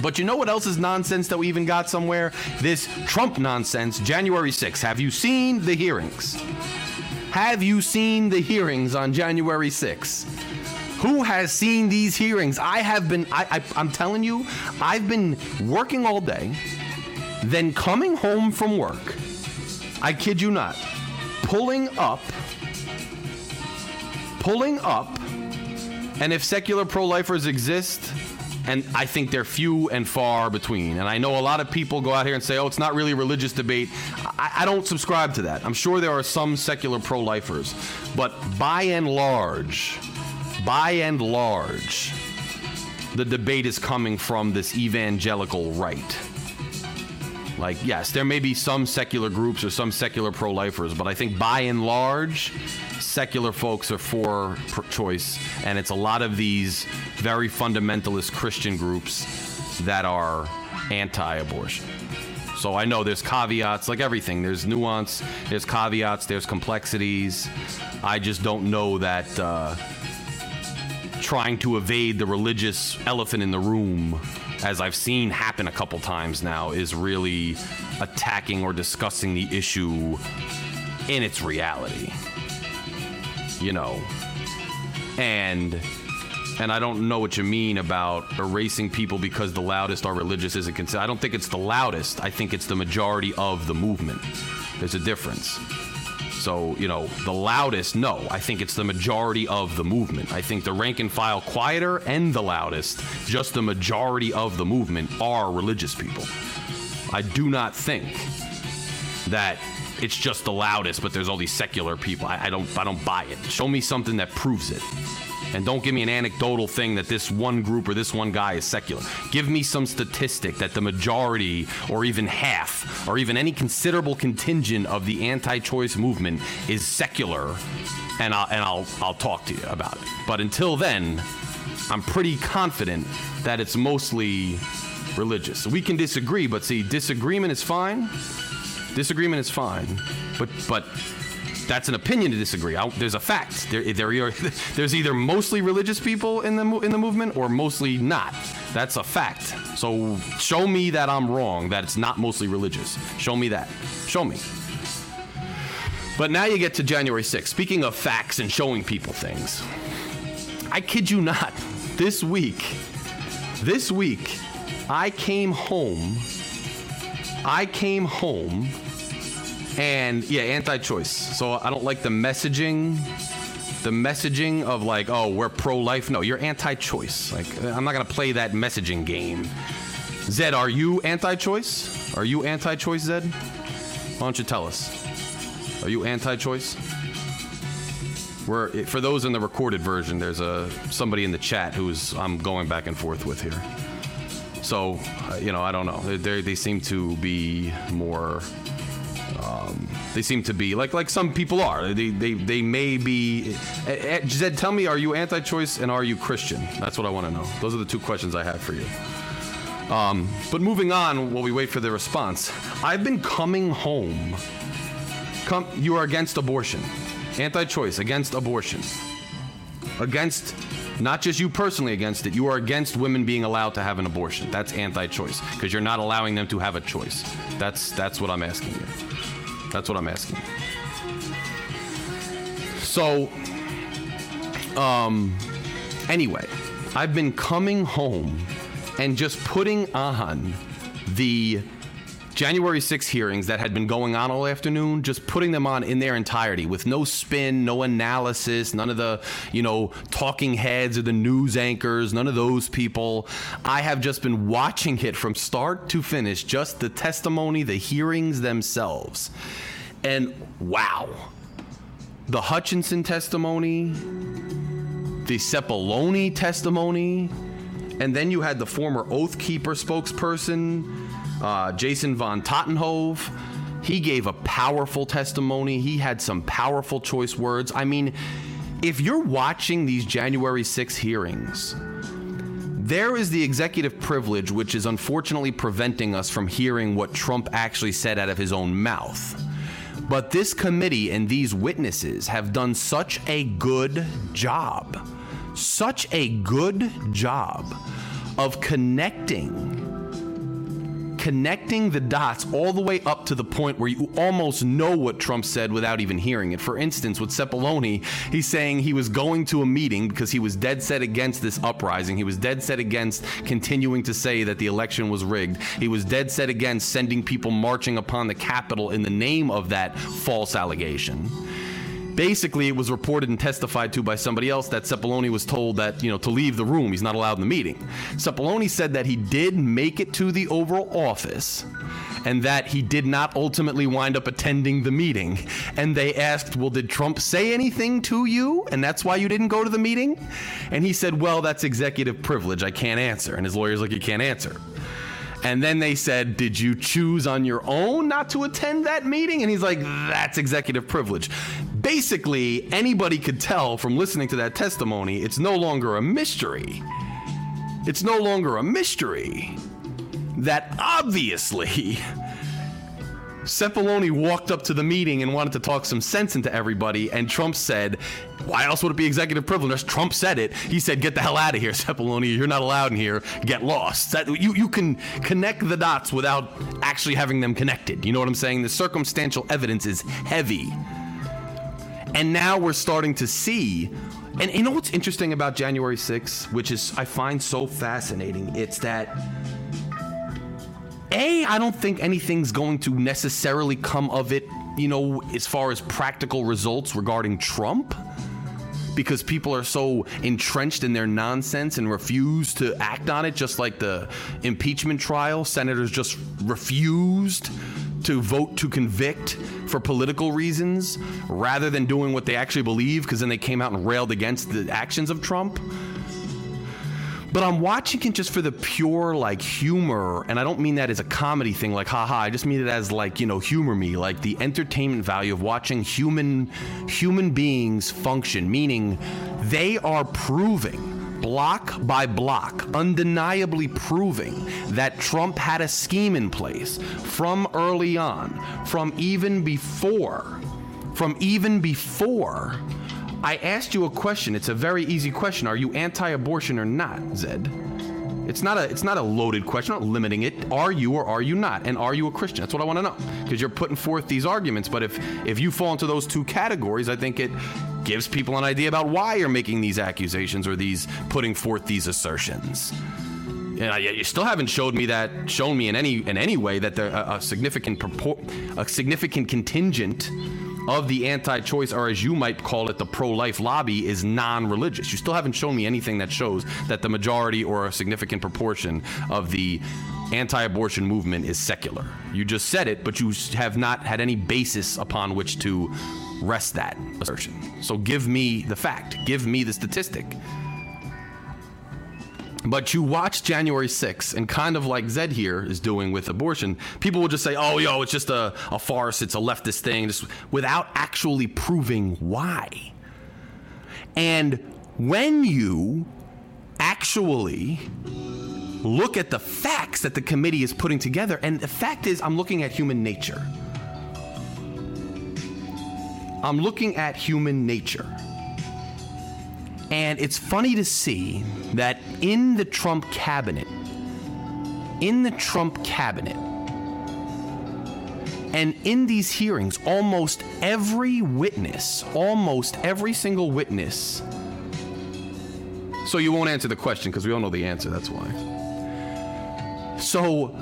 But you know what else is nonsense that we even got somewhere? This Trump nonsense, January 6th. Have you seen the hearings? Have you seen the hearings on January 6th? Who has seen these hearings? I have been, I, I, am telling you, I've been working all day, then coming home from work. I kid you not, pulling up, pulling up, and if secular pro lifers exist, and I think they're few and far between. And I know a lot of people go out here and say, oh, it's not really a religious debate. I, I don't subscribe to that. I'm sure there are some secular pro lifers, but by and large, by and large, the debate is coming from this evangelical right. Like, yes, there may be some secular groups or some secular pro lifers, but I think by and large, secular folks are for choice, and it's a lot of these very fundamentalist Christian groups that are anti abortion. So I know there's caveats, like everything. There's nuance, there's caveats, there's complexities. I just don't know that uh, trying to evade the religious elephant in the room, as I've seen happen a couple times now, is really attacking or discussing the issue in its reality. You know, and and I don't know what you mean about erasing people because the loudest are religious isn't considered. I don't think it's the loudest. I think it's the majority of the movement. There's a difference. So, you know, the loudest, no. I think it's the majority of the movement. I think the rank and file quieter and the loudest, just the majority of the movement are religious people. I do not think that it's just the loudest, but there's all these secular people. I, I don't I don't buy it. Show me something that proves it. And don't give me an anecdotal thing that this one group or this one guy is secular. Give me some statistic that the majority or even half or even any considerable contingent of the anti-choice movement is secular and I'll, and I'll, I'll talk to you about it. But until then, I'm pretty confident that it's mostly religious. We can disagree, but see, disagreement is fine. Disagreement is fine. But but that's an opinion to disagree. I, there's a fact. There, there, are, there's either mostly religious people in the in the movement or mostly not. That's a fact. So show me that I'm wrong. That it's not mostly religious. Show me that. Show me. But now you get to January 6th. Speaking of facts and showing people things, I kid you not. This week, this week, I came home. I came home and yeah, anti-choice. So I don't like the messaging, the messaging of like, oh, we're pro-life. No, you're anti-choice. Like I'm not gonna play that messaging game. Zed, are you anti-choice? Are you anti-choice, Zed? Why don't you tell us? Are you anti-choice? We're, for those in the recorded version, there's a somebody in the chat who's I'm going back and forth with here. So, uh, you know, I don't know. They, they seem to be more um, they seem to be like like some people are. They they, they may be. Zed, tell me, are you anti-choice and are you Christian? That's what I want to know. Those are the two questions I have for you. Um, but moving on, while we wait for the response, I've been coming home. Come, you are against abortion, anti-choice, against abortion, against not just you personally against it. You are against women being allowed to have an abortion. That's anti-choice because you're not allowing them to have a choice. That's that's what I'm asking you. That's what I'm asking. So, um, anyway, I've been coming home and just putting on the January 6 hearings that had been going on all afternoon, just putting them on in their entirety with no spin, no analysis, none of the, you know, talking heads or the news anchors, none of those people. I have just been watching it from start to finish, just the testimony, the hearings themselves. And wow, the Hutchinson testimony, the Cipollone testimony, and then you had the former Oath Keeper spokesperson uh, Jason Van Tatenhove. He gave a powerful testimony. He had some powerful choice words. I mean, if you're watching these January 6 hearings, there is the executive privilege which is unfortunately preventing us from hearing what Trump actually said out of his own mouth. But this committee and these witnesses have done such a good job, such a good job of connecting connecting the dots all the way up to the point where you almost know what Trump said without even hearing it. For instance, with Cipollone, he's saying he was going to a meeting because he was dead set against this uprising. He was dead set against continuing to say that the election was rigged. He was dead set against sending people marching upon the Capitol in the name of that false allegation basically it was reported and testified to by somebody else that Cipollone was told that, you know, to leave the room. He's not allowed in the meeting. Cipollone said that he did make it to the Oval Office and that he did not ultimately wind up attending the meeting. And they asked, Well, did Trump say anything to you? And that's why you didn't go to the meeting? And he said, Well, that's executive privilege. I can't answer. And his lawyer's like, You can't answer. And then they said, Did you choose on your own not to attend that meeting? And he's like, That's executive privilege. Basically, anybody could tell from listening to that testimony, it's no longer a mystery. It's no longer a mystery that obviously Cipollone walked up to the meeting and wanted to talk some sense into everybody, and Trump said, "Why else would it be executive privilege?" Trump said it. He said, "Get the hell out of here, Cipollone. You're not allowed in here. Get lost." That you you can connect the dots without actually having them connected. You know what I'm saying? The circumstantial evidence is heavy, and now we're starting to see. And you know what's interesting about January 6th, which is I find so fascinating? It's that a, I don't think anything's going to necessarily come of it, you know, as far as practical results regarding Trump. Because people are so entrenched in their nonsense and refuse to act on it, just like the impeachment trial. Senators just refused to vote to convict for political reasons rather than doing what they actually believe, because then they came out and railed against the actions of Trump but I'm watching it just for the pure like humor, and I don't mean that as a comedy thing, like haha. I just mean it as like you know humor me, like the entertainment value of watching human human beings function. Meaning, they are proving block by block, undeniably proving that Trump had a scheme in place from early on, from even before, from even before I asked you a question. It's a very easy question. Are you anti-abortion or not, Zed? It's not a it's not a loaded question. I'm not limiting it. Are you or are you not? And are you a Christian? That's what I want to know. Because you're putting forth these arguments. But if if you fall into those two categories, I think it gives people an idea about why you're making these accusations or these putting forth these assertions. And you still haven't showed me that shown me in any in any way that there a, a significant purport, a significant contingent of the anti choice, or as you might call it, the pro life lobby, is non religious. You still haven't shown me anything that shows that the majority or a significant proportion of the anti abortion movement is secular. You just said it, but you have not had any basis upon which to rest that assertion. So give me the fact, give me the statistic. But you watch January 6th, and kind of like Zed here is doing with abortion, people will just say, oh, yo, it's just a, a farce, it's a leftist thing, just without actually proving why. And when you actually look at the facts that the committee is putting together, and the fact is, I'm looking at human nature. I'm looking at human nature. And it's funny to see that in the Trump cabinet, in the Trump cabinet, and in these hearings, almost every witness, almost every single witness. So you won't answer the question because we all know the answer, that's why. So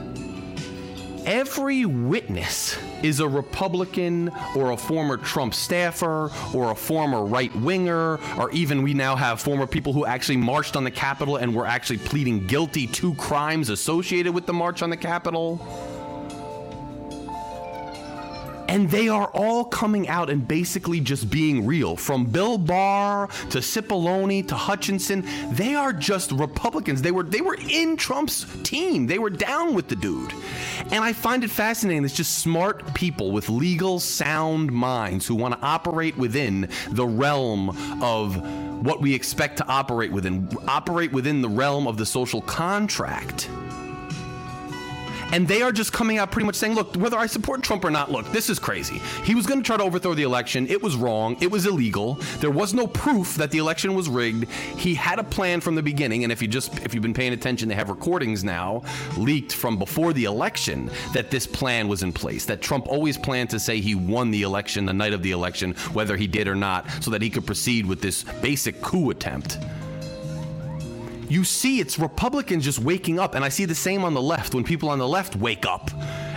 every witness is a Republican or a former Trump staffer or a former right winger, or even we now have former people who actually marched on the Capitol and were actually pleading guilty to crimes associated with the March on the Capitol. And they are all coming out and basically just being real. From Bill Barr to Cipollone to Hutchinson, they are just Republicans. They were they were in Trump's team. They were down with the dude. And I find it fascinating. It's just smart people with legal sound minds who want to operate within the realm of what we expect to operate within, operate within the realm of the social contract and they are just coming out pretty much saying, look, whether I support Trump or not, look, this is crazy. He was going to try to overthrow the election. It was wrong. It was illegal. There was no proof that the election was rigged. He had a plan from the beginning, and if you just if you've been paying attention, they have recordings now leaked from before the election that this plan was in place. That Trump always planned to say he won the election the night of the election, whether he did or not, so that he could proceed with this basic coup attempt you see it's Republicans just waking up. And I see the same on the left when people on the left wake up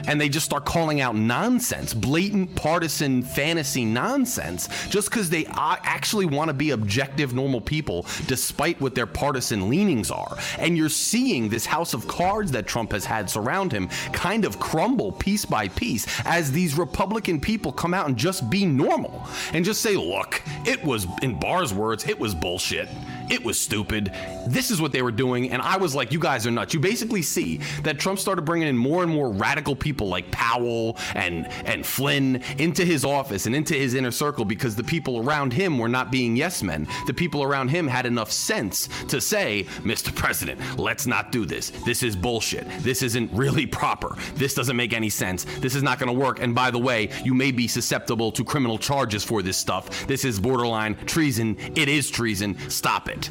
and they just start calling out nonsense, blatant partisan fantasy nonsense, just because they actually want to be objective, normal people, despite what their partisan leanings are. And you're seeing this house of cards that Trump has had surround him kind of crumble piece by piece as these Republican people come out and just be normal and just say, look, it was, in Barr's words, it was bullshit. It was stupid. This is what they were doing. And I was like, you guys are nuts. You basically see that Trump started bringing in more and more radical people people like Powell and and Flynn into his office and into his inner circle because the people around him were not being yes men. The people around him had enough sense to say, "Mr. President, let's not do this. This is bullshit. This isn't really proper. This doesn't make any sense. This is not going to work. And by the way, you may be susceptible to criminal charges for this stuff. This is borderline treason. It is treason. Stop it."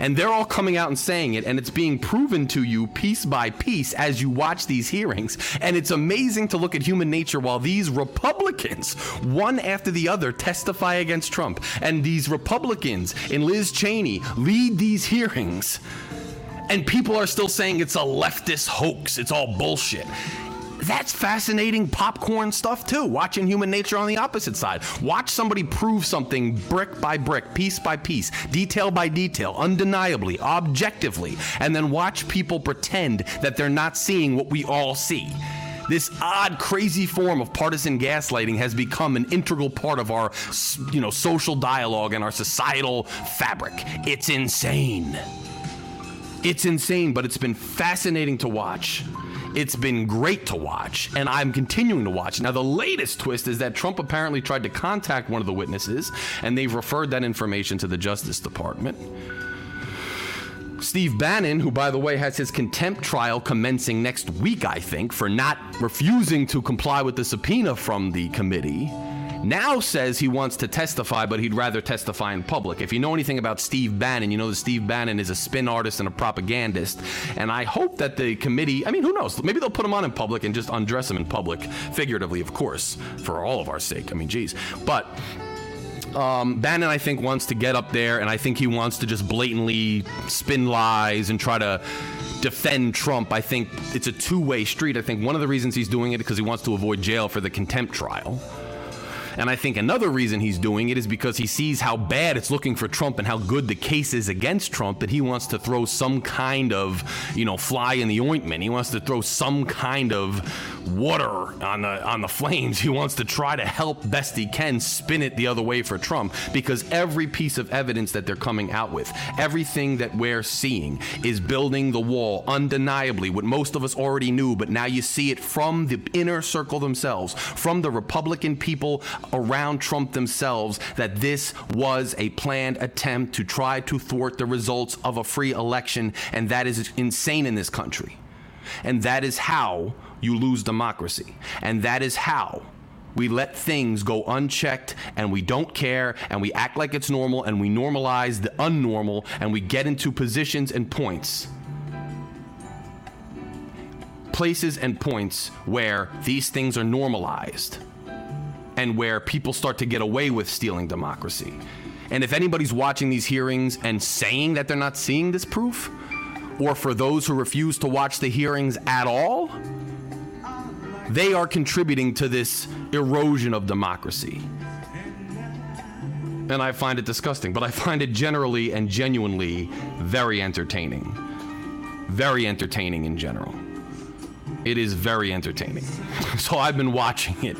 And they're all coming out and saying it, and it's being proven to you piece by piece as you watch these hearings. And it's amazing to look at human nature while these Republicans, one after the other, testify against Trump. And these Republicans in Liz Cheney lead these hearings. And people are still saying it's a leftist hoax, it's all bullshit that's fascinating popcorn stuff too. Watching human nature on the opposite side. Watch somebody prove something brick by brick, piece by piece, detail by detail, undeniably, objectively, and then watch people pretend that they're not seeing what we all see. This odd, crazy form of partisan gaslighting has become an integral part of our, you know, social dialogue and our societal fabric. It's insane. It's insane, but it's been fascinating to watch. It's been great to watch, and I'm continuing to watch. Now, the latest twist is that Trump apparently tried to contact one of the witnesses, and they've referred that information to the Justice Department. Steve Bannon, who, by the way, has his contempt trial commencing next week, I think, for not refusing to comply with the subpoena from the committee now says he wants to testify, but he'd rather testify in public. If you know anything about Steve Bannon, you know that Steve Bannon is a spin artist and a propagandist. And I hope that the committee, I mean, who knows? Maybe they'll put him on in public and just undress him in public, figuratively, of course, for all of our sake. I mean, geez. But um, Bannon, I think, wants to get up there, and I think he wants to just blatantly spin lies and try to defend Trump. I think it's a two way street. I think one of the reasons he's doing it is because he wants to avoid jail for the contempt trial. And I think another reason he's doing it is because he sees how bad it's looking for Trump and how good the case is against Trump that he wants to throw some kind of, you know, fly in the ointment. He wants to throw some kind of water on the on the flames. He wants to try to help best he can spin it the other way for Trump because every piece of evidence that they're coming out with, everything that we're seeing is building the wall undeniably what most of us already knew, but now you see it from the inner circle themselves, from the Republican people around Trump themselves that this was a planned attempt to try to thwart the results of a free election and that is insane in this country. And that is how you lose democracy. And that is how we let things go unchecked and we don't care and we act like it's normal and we normalize the unnormal and we get into positions and points. Places and points where these things are normalized and where people start to get away with stealing democracy. And if anybody's watching these hearings and saying that they're not seeing this proof, or for those who refuse to watch the hearings at all, they are contributing to this erosion of democracy. And I find it disgusting, but I find it generally and genuinely very entertaining. Very entertaining in general. It is very entertaining. So I've been watching it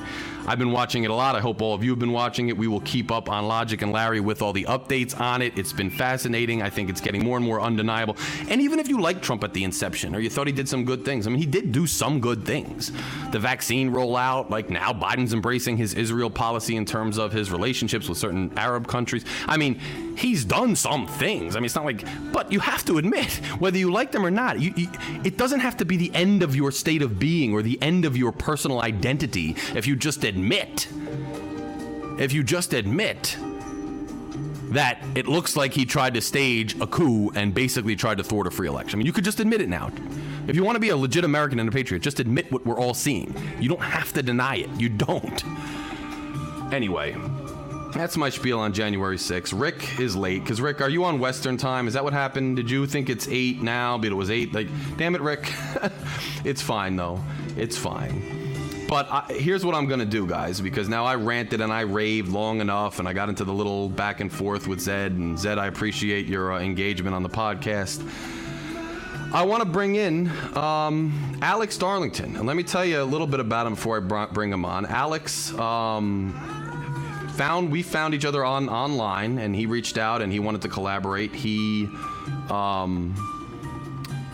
I've been watching it a lot. I hope all of you have been watching it. We will keep up on Logic and Larry with all the updates on it. It's been fascinating. I think it's getting more and more undeniable. And even if you liked Trump at the inception or you thought he did some good things, I mean, he did do some good things. The vaccine rollout, like now Biden's embracing his Israel policy in terms of his relationships with certain Arab countries. I mean, he's done some things. I mean, it's not like, but you have to admit, whether you like them or not, you, you, it doesn't have to be the end of your state of being or the end of your personal identity if you just admit, if you just admit that it looks like he tried to stage a coup and basically tried to thwart a free election. I mean, you could just admit it now. If you want to be a legit American and a patriot, just admit what we're all seeing. You don't have to deny it. You don't. Anyway, that's my spiel on January 6th. Rick is late because Rick, are you on Western time? Is that what happened? Did you think it's eight now, but it was eight? Like, damn it, Rick. it's fine though. It's fine. But I, here's what I'm gonna do, guys, because now I ranted and I raved long enough, and I got into the little back and forth with Zed. And Zed, I appreciate your uh, engagement on the podcast. I want to bring in um, Alex Darlington, and let me tell you a little bit about him before I bring him on. Alex. Um, found we found each other on online and he reached out and he wanted to collaborate he um,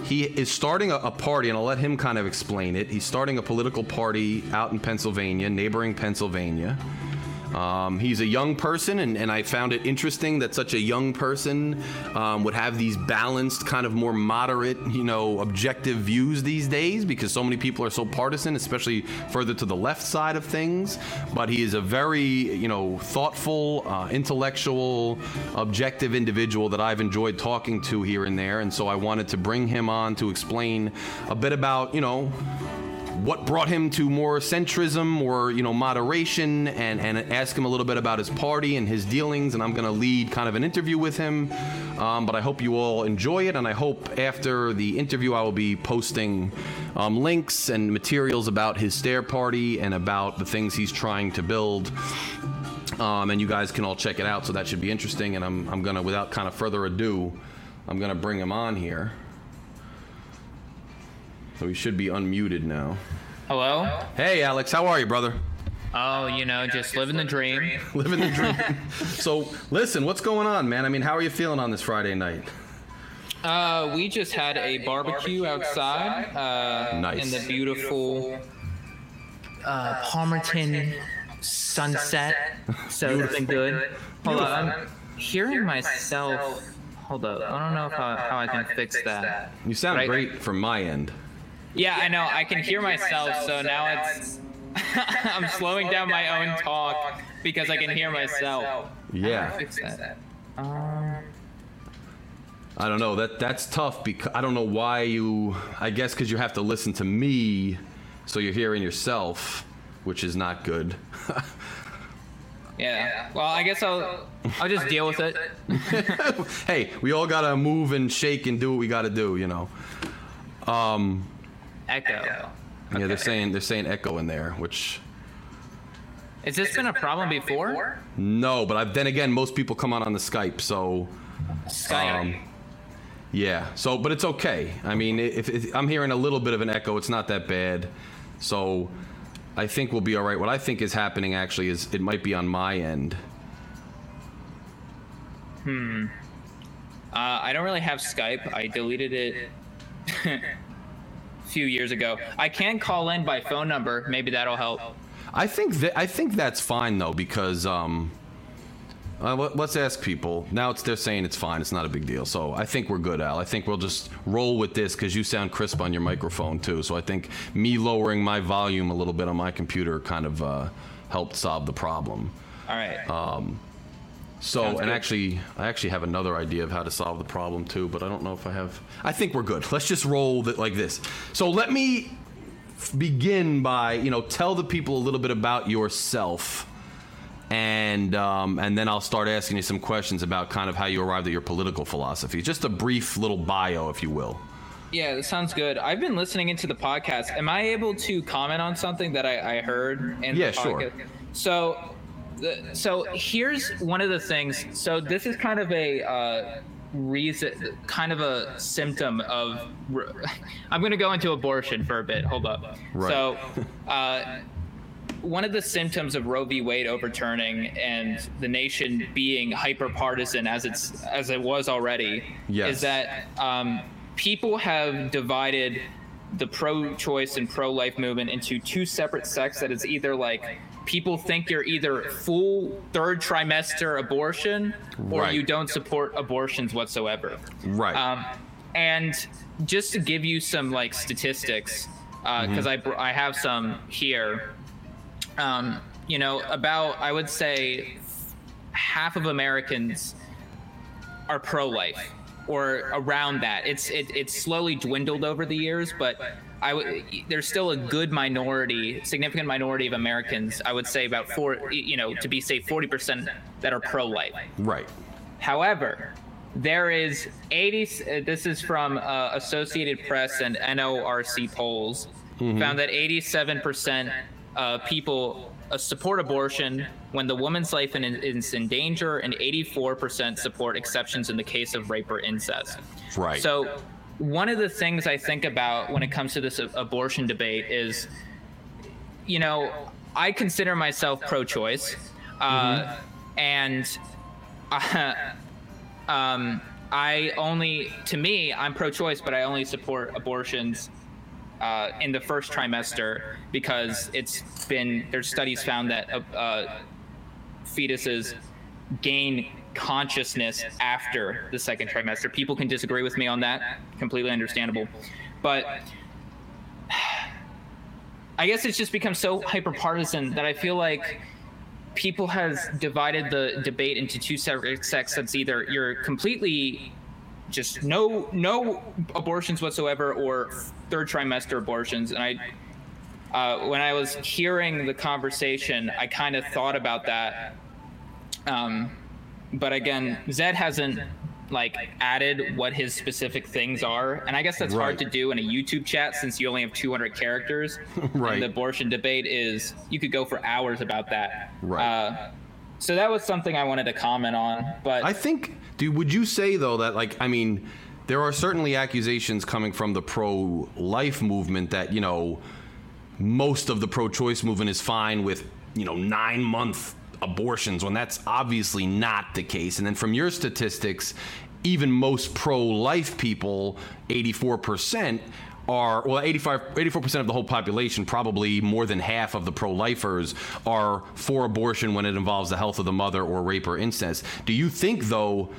he is starting a, a party, and I'll let him kind of explain it. He's starting a political party out in Pennsylvania, neighboring Pennsylvania. Um, he's a young person, and, and I found it interesting that such a young person um, would have these balanced, kind of more moderate, you know, objective views these days because so many people are so partisan, especially further to the left side of things. But he is a very, you know, thoughtful, uh, intellectual, objective individual that I've enjoyed talking to here and there. And so I wanted to bring him on to explain a bit about, you know, what brought him to more centrism or you know moderation and, and ask him a little bit about his party and his dealings and i'm going to lead kind of an interview with him. Um, but i hope you all enjoy it and i hope after the interview i will be posting um, links and materials about his stair party and about the things he's trying to build. Um, and you guys can all check it out so that should be interesting and i'm, I'm going to without kind of further ado i'm going to bring him on here so he should be unmuted now. Hello? Hey, Alex, how are you, brother? Oh, you know, just living the dream. Living the dream. so, listen, what's going on, man? I mean, how are you feeling on this Friday night? Uh, we just had a barbecue outside uh, Nice. in the beautiful uh, Palmerton sunset. So it's been good. Hold on, I'm hearing myself. Hold up, I don't know if I, how I can fix that. You sound great from my end. Yeah, I know. I can hear myself, so now it's. I'm slowing down my own talk because I can hear myself. Yeah. Fix that. Um, I don't know. That that's tough because I don't know why you. I guess because you have to listen to me, so you're hearing yourself, which is not good. yeah. Well, I guess I'll I'll just deal with it. hey, we all gotta move and shake and do what we gotta do, you know. Um, Echo. yeah, they're saying they're saying echo in there, which Has this been a problem before? no, but I've, then again, most people come on on the Skype, so Skype. Um, yeah. So, but it's okay. I mean, if, if I'm hearing a little bit of an echo, it's not that bad. So, I think we'll be all right. What I think is happening actually is it might be on my end. Hmm. Uh, I don't really have Skype. I deleted it a few years ago. I can call in by phone number. Maybe that'll help. I think that I think that's fine though because um, uh, let- let's ask people. Now it's they're saying it's fine. It's not a big deal. So I think we're good, Al. I think we'll just roll with this because you sound crisp on your microphone too. So I think me lowering my volume a little bit on my computer kind of uh, helped solve the problem. All right. So, and actually, I actually have another idea of how to solve the problem too, but I don't know if I have. I think we're good. Let's just roll it like this. So let me f- begin by, you know, tell the people a little bit about yourself, and um, and then I'll start asking you some questions about kind of how you arrived at your political philosophy. Just a brief little bio, if you will. Yeah, that sounds good. I've been listening into the podcast. Am I able to comment on something that I, I heard in Yeah, the sure. podcast? So, the, so here's one of the things. So this is kind of a uh, reason, kind of a symptom of. I'm going to go into abortion for a bit. Hold up. Right. So. Uh, one of the symptoms of Roe v. Wade overturning and the nation being hyper partisan as it's as it was already Yes. is that um, people have divided the pro-choice and pro-life movement into two separate sects. That is either like people think you're either full third trimester abortion or Right. you don't support abortions whatsoever. Right. Um, and just to give you some like statistics, because I I have some here. Um, you know, about I would say half of Americans are pro-life or around that. It's it, it's slowly dwindled over the years, but I w- there's still a good minority, significant minority of Americans. I would say about four, you know, to be safe, 40% that are pro-life. right. However, there is 80. uh, This is from uh, Associated Press and NORC polls. Found that 87% uh, people uh, support abortion when the woman's life in- is in danger, and 84% support exceptions in the case of rape or incest. Right. So, one of the things I think about when it comes to this abortion debate is, you know, I consider myself pro-choice, uh, and uh, um, I only, to me, I'm pro-choice, but I only support abortions uh, in the first trimester because it's been there's studies found that uh, uh, fetuses gain consciousness after the second trimester. People can disagree with me on that, completely understandable, but I guess it's just become so hyper partisan that I feel like people has divided the debate into two separate sects. either you're completely just no no abortions whatsoever or third trimester abortions and i uh, when i was hearing the conversation i kind of thought about that um, but again zed hasn't like added what his specific things are and i guess that's right. hard to do in a youtube chat since you only have 200 characters right and the abortion debate is you could go for hours about that right uh, so that was something I wanted to comment on. But I think, dude, would you say though that like I mean, there are certainly accusations coming from the pro-life movement that you know most of the pro-choice movement is fine with you know nine month abortions when that's obviously not the case. And then from your statistics, even most pro-life people, 84% are well 85 84% of the whole population probably more than half of the pro-lifers are for abortion when it involves the health of the mother or rape or incest do you think though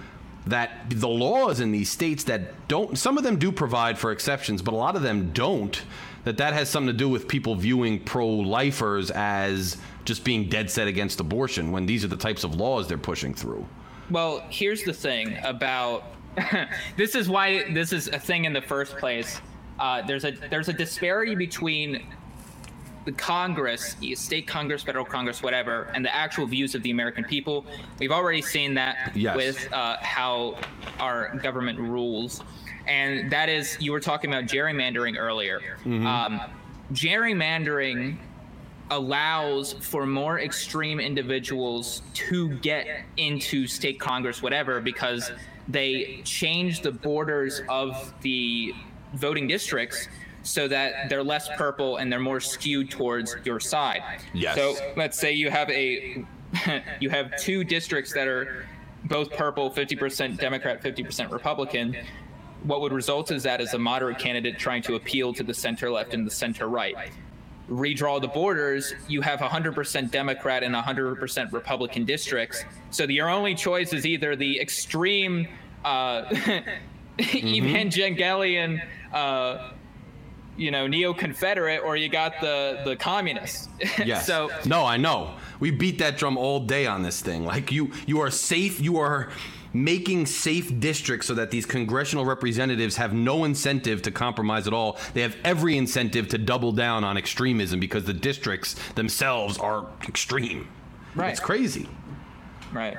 that the laws in these states that don't some of them do provide for exceptions but a lot of them don't that that has something to do with people viewing pro-lifers as just being dead set against abortion when these are the types of laws they're pushing through well here's the thing about this is why this is a thing in the first place uh, there's a there's a disparity between the Congress, state Congress, federal Congress, whatever, and the actual views of the American people. We've already seen that yes. with uh, how our government rules, and that is you were talking about gerrymandering earlier. Mm-hmm. Um, gerrymandering allows for more extreme individuals to get into state congress whatever because they change the borders of the voting districts so that they're less purple and they're more skewed towards your side. Yes. So let's say you have a you have two districts that are both purple, 50% Democrat, 50% Republican. What would result is that as a moderate candidate trying to appeal to the center left and the center right. Redraw the borders, you have 100% Democrat and 100% Republican districts. So your only choice is either the extreme uh, mm-hmm. Evangelion uh, you know, neo-Confederate, or you got the the communists. Yes. so no, I know. We beat that drum all day on this thing. Like you, you are safe. You are making safe districts so that these congressional representatives have no incentive to compromise at all. They have every incentive to double down on extremism because the districts themselves are extreme. Right. It's crazy. Right.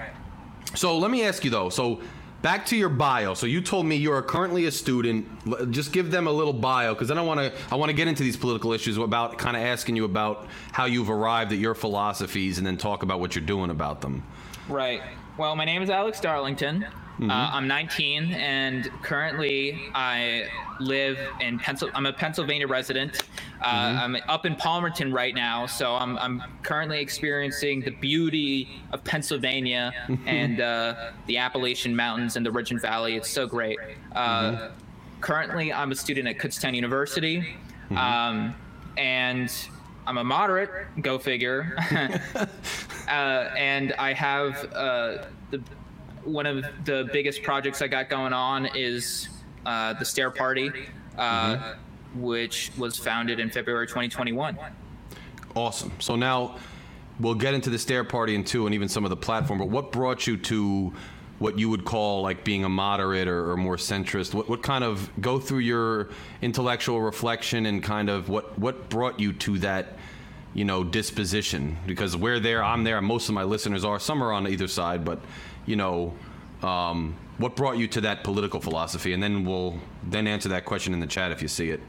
So let me ask you though. So back to your bio. So you told me you are currently a student. Just give them a little bio because then I want to I want to get into these political issues about kind of asking you about how you've arrived at your philosophies and then talk about what you're doing about them. Right. Well, my name is Alex Darlington. Mm-hmm. Uh, I'm 19, and currently I live in Pencil. I'm a Pennsylvania resident. Uh, mm-hmm. I'm up in Palmerton right now, so I'm, I'm currently experiencing the beauty of Pennsylvania and uh, the Appalachian Mountains and the Ridge and Valley. It's so great. Uh, mm-hmm. Currently, I'm a student at Kutztown University, mm-hmm. um, and I'm a moderate. Go figure. Uh, and I have uh, the one of the biggest projects I got going on is uh, the Stair Party, uh, mm-hmm. which was founded in February 2021. Awesome. So now we'll get into the Stair Party in two, and even some of the platform. But what brought you to what you would call like being a moderate or, or more centrist? What, what kind of go through your intellectual reflection and kind of what what brought you to that? You know disposition because we're there i'm there most of my listeners are some are on either side but you know, um, what brought you to that political philosophy? And then we'll then answer that question in the chat if you see it.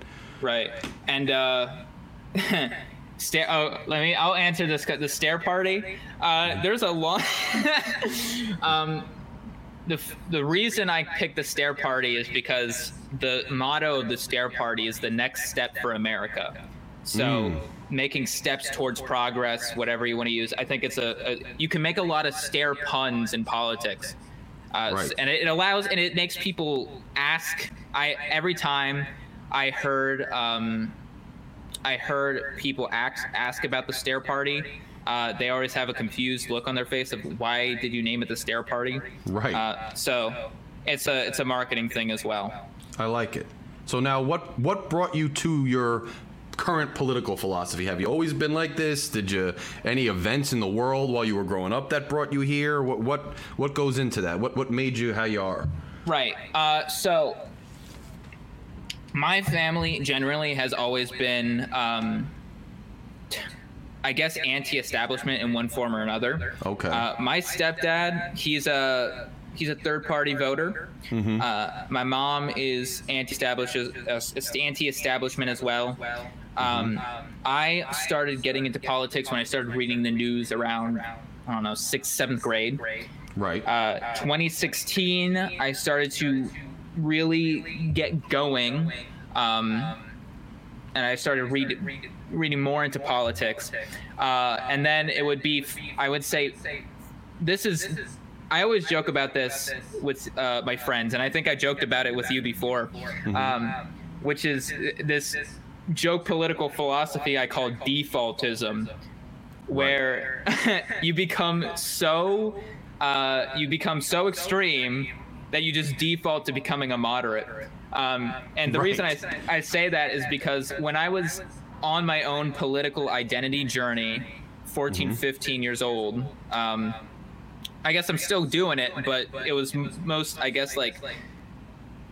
Right. And uh, stair. Oh, let me. I'll answer this. The stair party. Uh, there's a long. um, the the reason I picked the stair party is because the motto of the stair party is the next step for America. So. Mm making steps towards progress, whatever you want to use. I think it's a, a you can make a lot of stair puns in politics. uh, Right. and it, it allows and it makes people ask. I every time I heard um, I heard people ask ask about the stair party. Uh, they always have a confused look on their face of why did you name it the stair party? Right. Uh, so it's a it's a marketing thing as well. I like it. So now, what what brought you to your current political philosophy? Have you always been like this? Did you any events in the world while you were growing up that brought you here? What what what goes into that? What what made you how you are? Right. Uh, so my family generally has always been, um, I guess, anti-establishment in one form or another. Okay. Uh, my stepdad, he's a he's a third-party voter. Uh, my mom is anti-establishment, uh, anti-establishment as well. Um, I started getting into politics when I started reading the news around, I don't know, sixth, seventh grade. Right. Uh, 2016, I started to really get going, um, and I started read, reading more into politics. Uh, and then it would be, I would say, this is. I always joke about this with uh, my friends, and I think I joked about it with you before, um, which is this joke political philosophy I call defaultism where you become so uh, you become so extreme that you just default to becoming a moderate. Um, and the reason I, I say that is because when I was on my own political identity journey, 14, 15 years old, um, I guess I'm still doing it, but it was m- most, I guess, like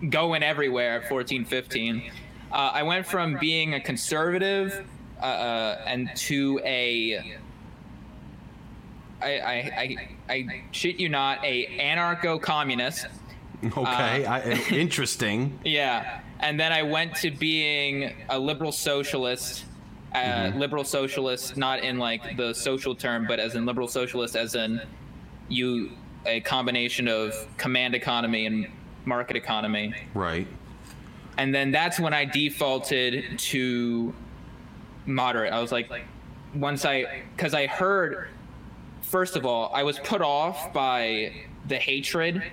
going everywhere at 14, 15. Uh, I went from being a conservative uh, uh, and to a I, I, I, I shit you not, a anarcho-communist. okay. uh, I, interesting. Yeah, and then I went to being a liberal socialist. Uh, Liberal socialist, not in like the social term, but as in liberal socialist, as in you a combination of command economy and market economy. Right. And then that's when I defaulted to moderate. I was like, once I, because I heard, first of all, I was put off by the hatred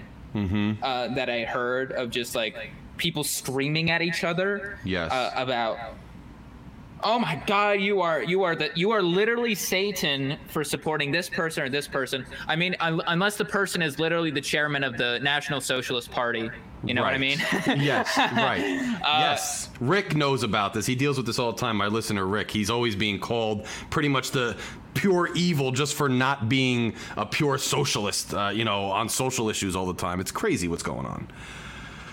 uh, that I heard of just like people screaming at each other. Yes. Uh, about. Oh my God! You are you are the you are literally Satan for supporting this person or this person. I mean, un- unless the person is literally the chairman of the National Socialist Party. You know what I mean? yes, right. Uh, yes. Rick knows about this. He deals with this all the time. My listener, Rick, he's always being called pretty much the pure evil just for not being a pure socialist, uh, you know, on social issues all the time. It's crazy what's going on.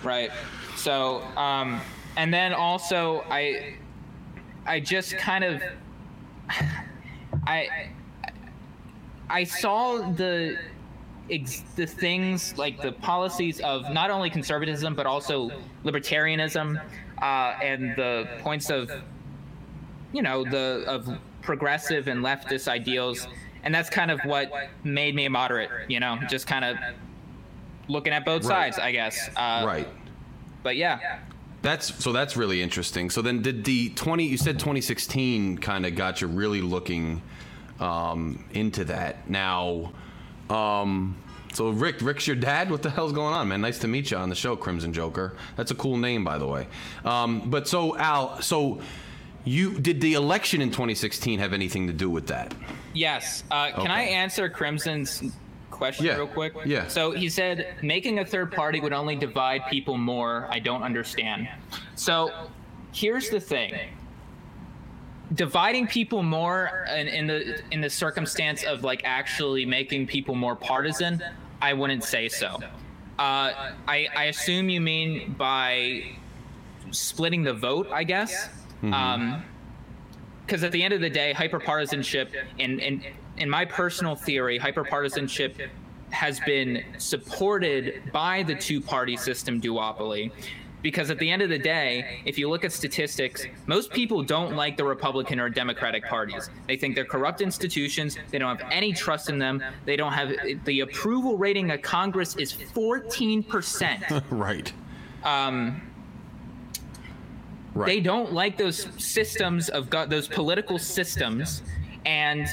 Right. So, um, and then also I, I just kind of, I, I saw the, ex- the things like the policies of not only conservatism but also libertarianism, uh, and the points of, you know, the of progressive and leftist ideals, and that's kind of what made me a moderate. You know, just kind of looking at both Right. sides, I guess. Uh, right. But yeah. That's so that's really interesting. So then did the 20 you said 2016 kind of got you really looking um, into that. Now um, so Rick, Rick's your dad. What the hell's going on, man? Nice to meet you on the show, Crimson Joker. That's a cool name, by the way. Um, but so Al, so you did the election in 2016 have anything to do with that? Yes. Uh, can I answer Crimson's question Yeah. real quick? Yeah. So he said making a third party would only divide people more. I don't understand. So here's the thing. Dividing people more in, in the in the circumstance of like actually making people more partisan, I wouldn't say so. Uh, I, I assume you mean by splitting the vote, I guess. Um, because at the end of the day, hyperpartisanship, in, in in my personal theory, hyperpartisanship has been supported by the two-party system duopoly. Because at the end of the day, if you look at statistics, most people don't like the Republican or Democratic parties. They think they're corrupt institutions. They don't have any trust in them. They don't have the approval rating of Congress is 14%. right. Um, Right. they don't like those systems of go- those political systems and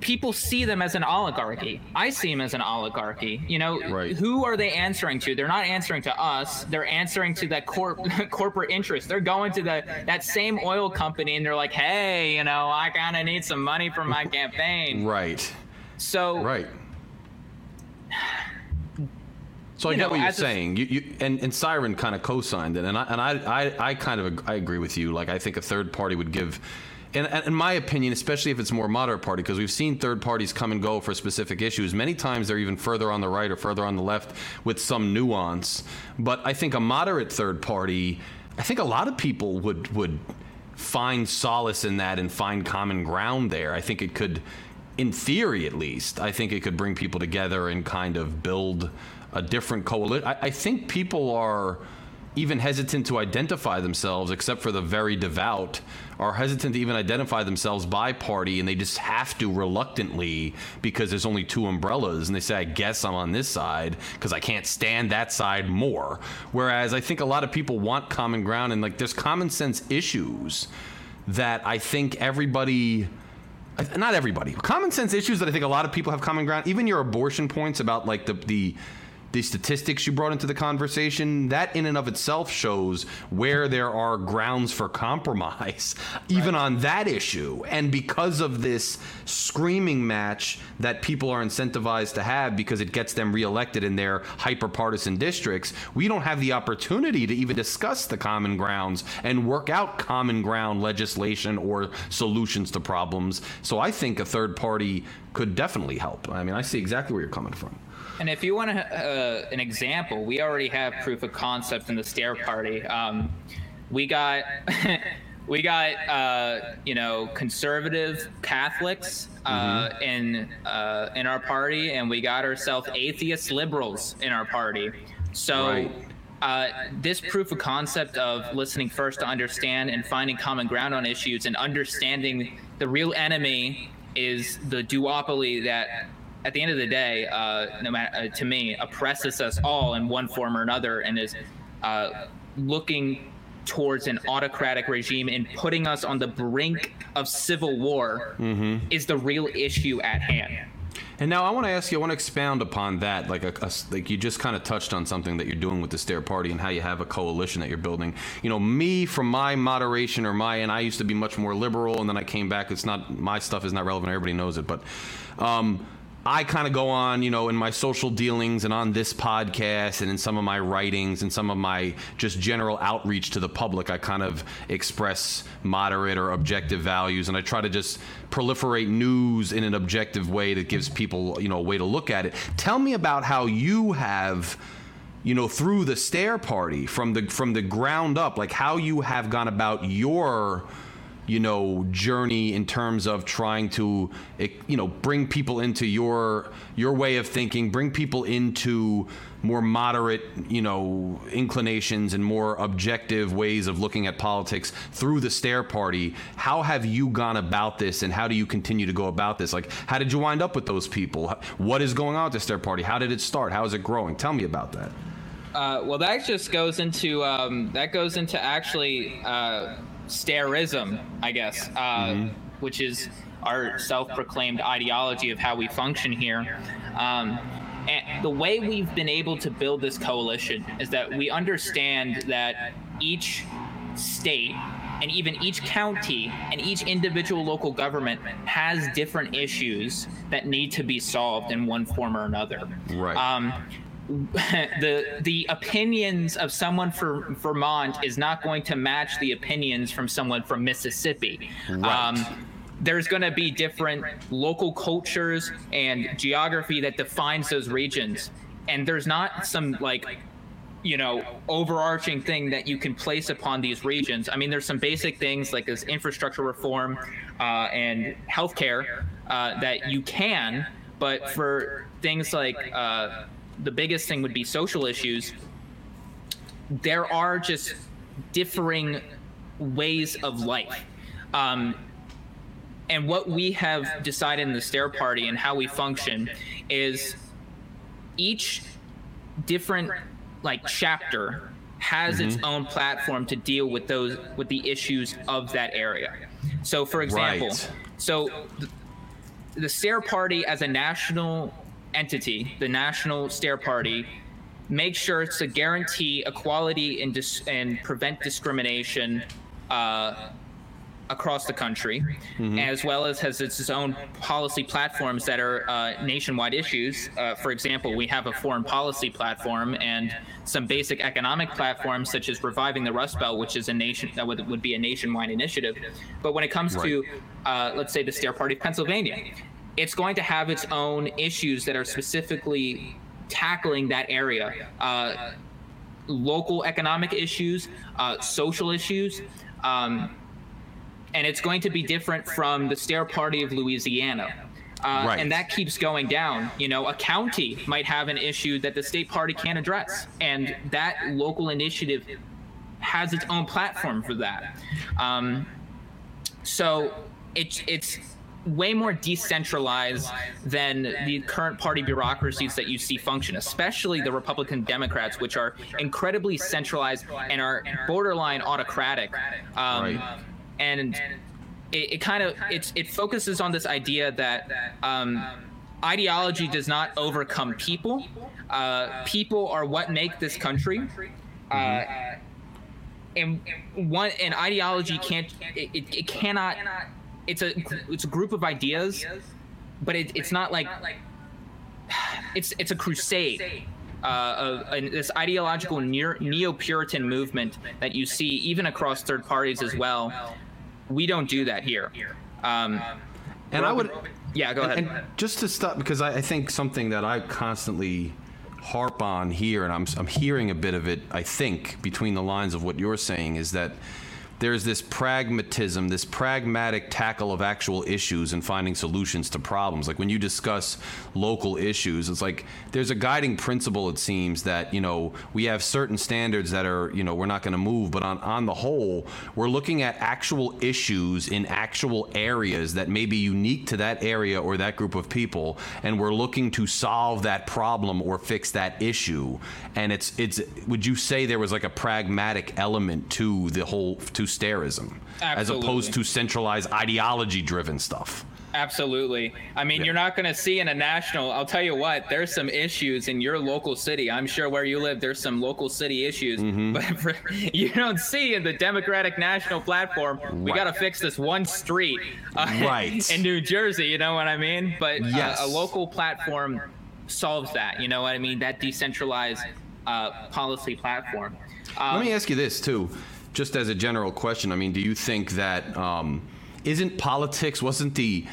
people see them as an oligarchy. I see them as an oligarchy. You know, Right. who are they answering to? They're not answering to us. They're answering to that corp- corporate interest. They're going to the that same oil company and they're like, "Hey, you know, I kind of need some money for my campaign." Right. So Right. So I You get know, what you're as a- saying. You, you and, and Siren kind of co-signed it, and I and I, I, I kind of I agree with you. Like I think a third party would give, in my opinion, especially if it's more moderate party, because we've seen third parties come and go for specific issues. Many times they're even further on the right or further on the left with some nuance. But I think a moderate third party, I think a lot of people would would find solace in that and find common ground there. I think it could in theory at least, I think it could bring people together and kind of build a different coalition. I, I think people are even hesitant to identify themselves, except for the very devout, are hesitant to even identify themselves by party, and they just have to reluctantly because there's only two umbrellas, and they say, I guess I'm on this side because I can't stand that side more. Whereas I think a lot of people want common ground, and like there's common sense issues that I think everybody not everybody common sense issues that i think a lot of people have common ground even your abortion points about like the the the statistics you brought into the conversation that in and of itself shows where there are grounds for compromise even on that issue. And because of this screaming match that people are incentivized to have because it gets them reelected in their hyper partisan districts we don't have the opportunity to even discuss the common grounds and work out common ground legislation or solutions to problems. So i think a third party could definitely help. I mean i see exactly where you're coming from And if you want to, uh, an example, we already have proof of concept in the Stair Party. Um, we got, we got, uh, you know, conservative Catholics uh, in uh, in our party, and we got ourselves atheist liberals in our party. So. Right. Uh, this proof of concept of listening first to understand and finding common ground on issues and understanding the real enemy is the duopoly that at the end of the day, uh, no matter uh, to me, oppresses us all in one form or another, and is uh, looking towards an autocratic regime and putting us on the brink of civil war, is the real issue at hand. And now I want to ask you, I want to expound upon that. Like, a, a- like you just kind of touched on something that you're doing with the Stair Party and how you have a coalition that you're building. You know, me from my moderation or my, and I used to be much more liberal, and then I came back. It's not my stuff is not relevant. Everybody knows it, but. Um, I kind of go on, you know, in my social dealings and on this podcast and in some of my writings and some of my just general outreach to the public, I kind of express moderate or objective values and I try to just proliferate news in an objective way that gives people, you know, a way to look at it. Tell me about how you have you know through the stair party from the from the ground up like how you have gone about your you know journey in terms of trying to eh, you know bring people into your your way of thinking bring people into more moderate you know inclinations and more objective ways of looking at politics through the stair party. How have you gone about this and how do you continue to go about this? Like how did you wind up with those people? What is going on at the stair party? How did it start? How is it growing? Tell me about that. Uh, well, that just goes into um, that goes into actually uh, stairism, I guess, uh, which is our self-proclaimed ideology of how we function here. Um, and the way we've been able to build this coalition is that we understand that each state and even each county and each individual local government has different issues that need to be solved in one form or another. Right. Um, the the opinions of someone from Vermont is not going to match the opinions from someone from Mississippi. Right. there's going to be different local cultures and geography that defines those regions, and there's not some like you know overarching thing that you can place upon these regions. I mean, there's some basic things like this infrastructure reform uh, and healthcare uh, that you can, but for things like uh, the biggest thing would be social issues. There are just differing ways of life. Um, and what we have decided in the stair party and how we function is each different like chapter has its own platform to deal with those with the issues of that area. So for example, Right. so th- the stair Party as a national entity, the National Stair Party, makes sure to guarantee equality and, dis- and prevent discrimination uh, across the country, mm-hmm. as well as has its own policy platforms that are uh, nationwide issues. Uh, for example, we have a foreign policy platform and some basic economic platforms, such as reviving the Rust Belt, which is a nation that would, would be a nationwide initiative. But when it comes right. to, uh, let's say, the Stair Party of Pennsylvania, it's going to have its own issues that are specifically tackling that area. Uh, local economic issues, uh, social issues. Um, and it's going to be different from the Stair Party of Louisiana. Uh, right. And that keeps going down. You know, a county might have an issue that the state party can't address, and that local initiative has its own platform for that. Um, so it's it's way more decentralized than the current party bureaucracies that you see function, especially the Republican Democrats, which are incredibly centralized and are borderline autocratic. Um, right and it, it kind of it's it focuses on this idea that um, ideology does not overcome people. Uh, people are what make this country. Uh, and one an ideology can't it, it, it, cannot it's a it's a group of ideas but it, it's not like it's it's a crusade uh, of, this ideological neo Puritan movement that you see even across third parties as well we don't do that here. Um, and I would, yeah, go ahead. And, and just to stop, because I, I, think something that I constantly harp on here, and I'm I'm hearing a bit of it. I think between the lines of what you're saying is that there's this pragmatism, this pragmatic tackle of actual issues and finding solutions to problems. Like when you discuss local issues, it's like there's a guiding principle, it seems, that, you know, we have certain standards that are, you know, we're not going to move, but on, on the whole, we're looking at actual issues in actual areas that may be unique to that area or that group of people, and we're looking to solve that problem or fix that issue. And it's, it's, would you say there was like a pragmatic element to the whole, to stairism as opposed to centralized ideology driven stuff. Absolutely. I mean, yeah. you're not going to see in a national. I'll tell you what. There's some issues in your local city. I'm sure where you live, there's some local city issues, mm-hmm. but for, you don't see in the Democratic National Platform. Right. We got to fix this one street uh, right. in New Jersey. You know what I mean? But yes. uh, a local platform solves that. You know what I mean? That decentralized uh, policy platform. Um, Let me ask you this too just as a general question, I mean, do you think that um, not politics wasn't the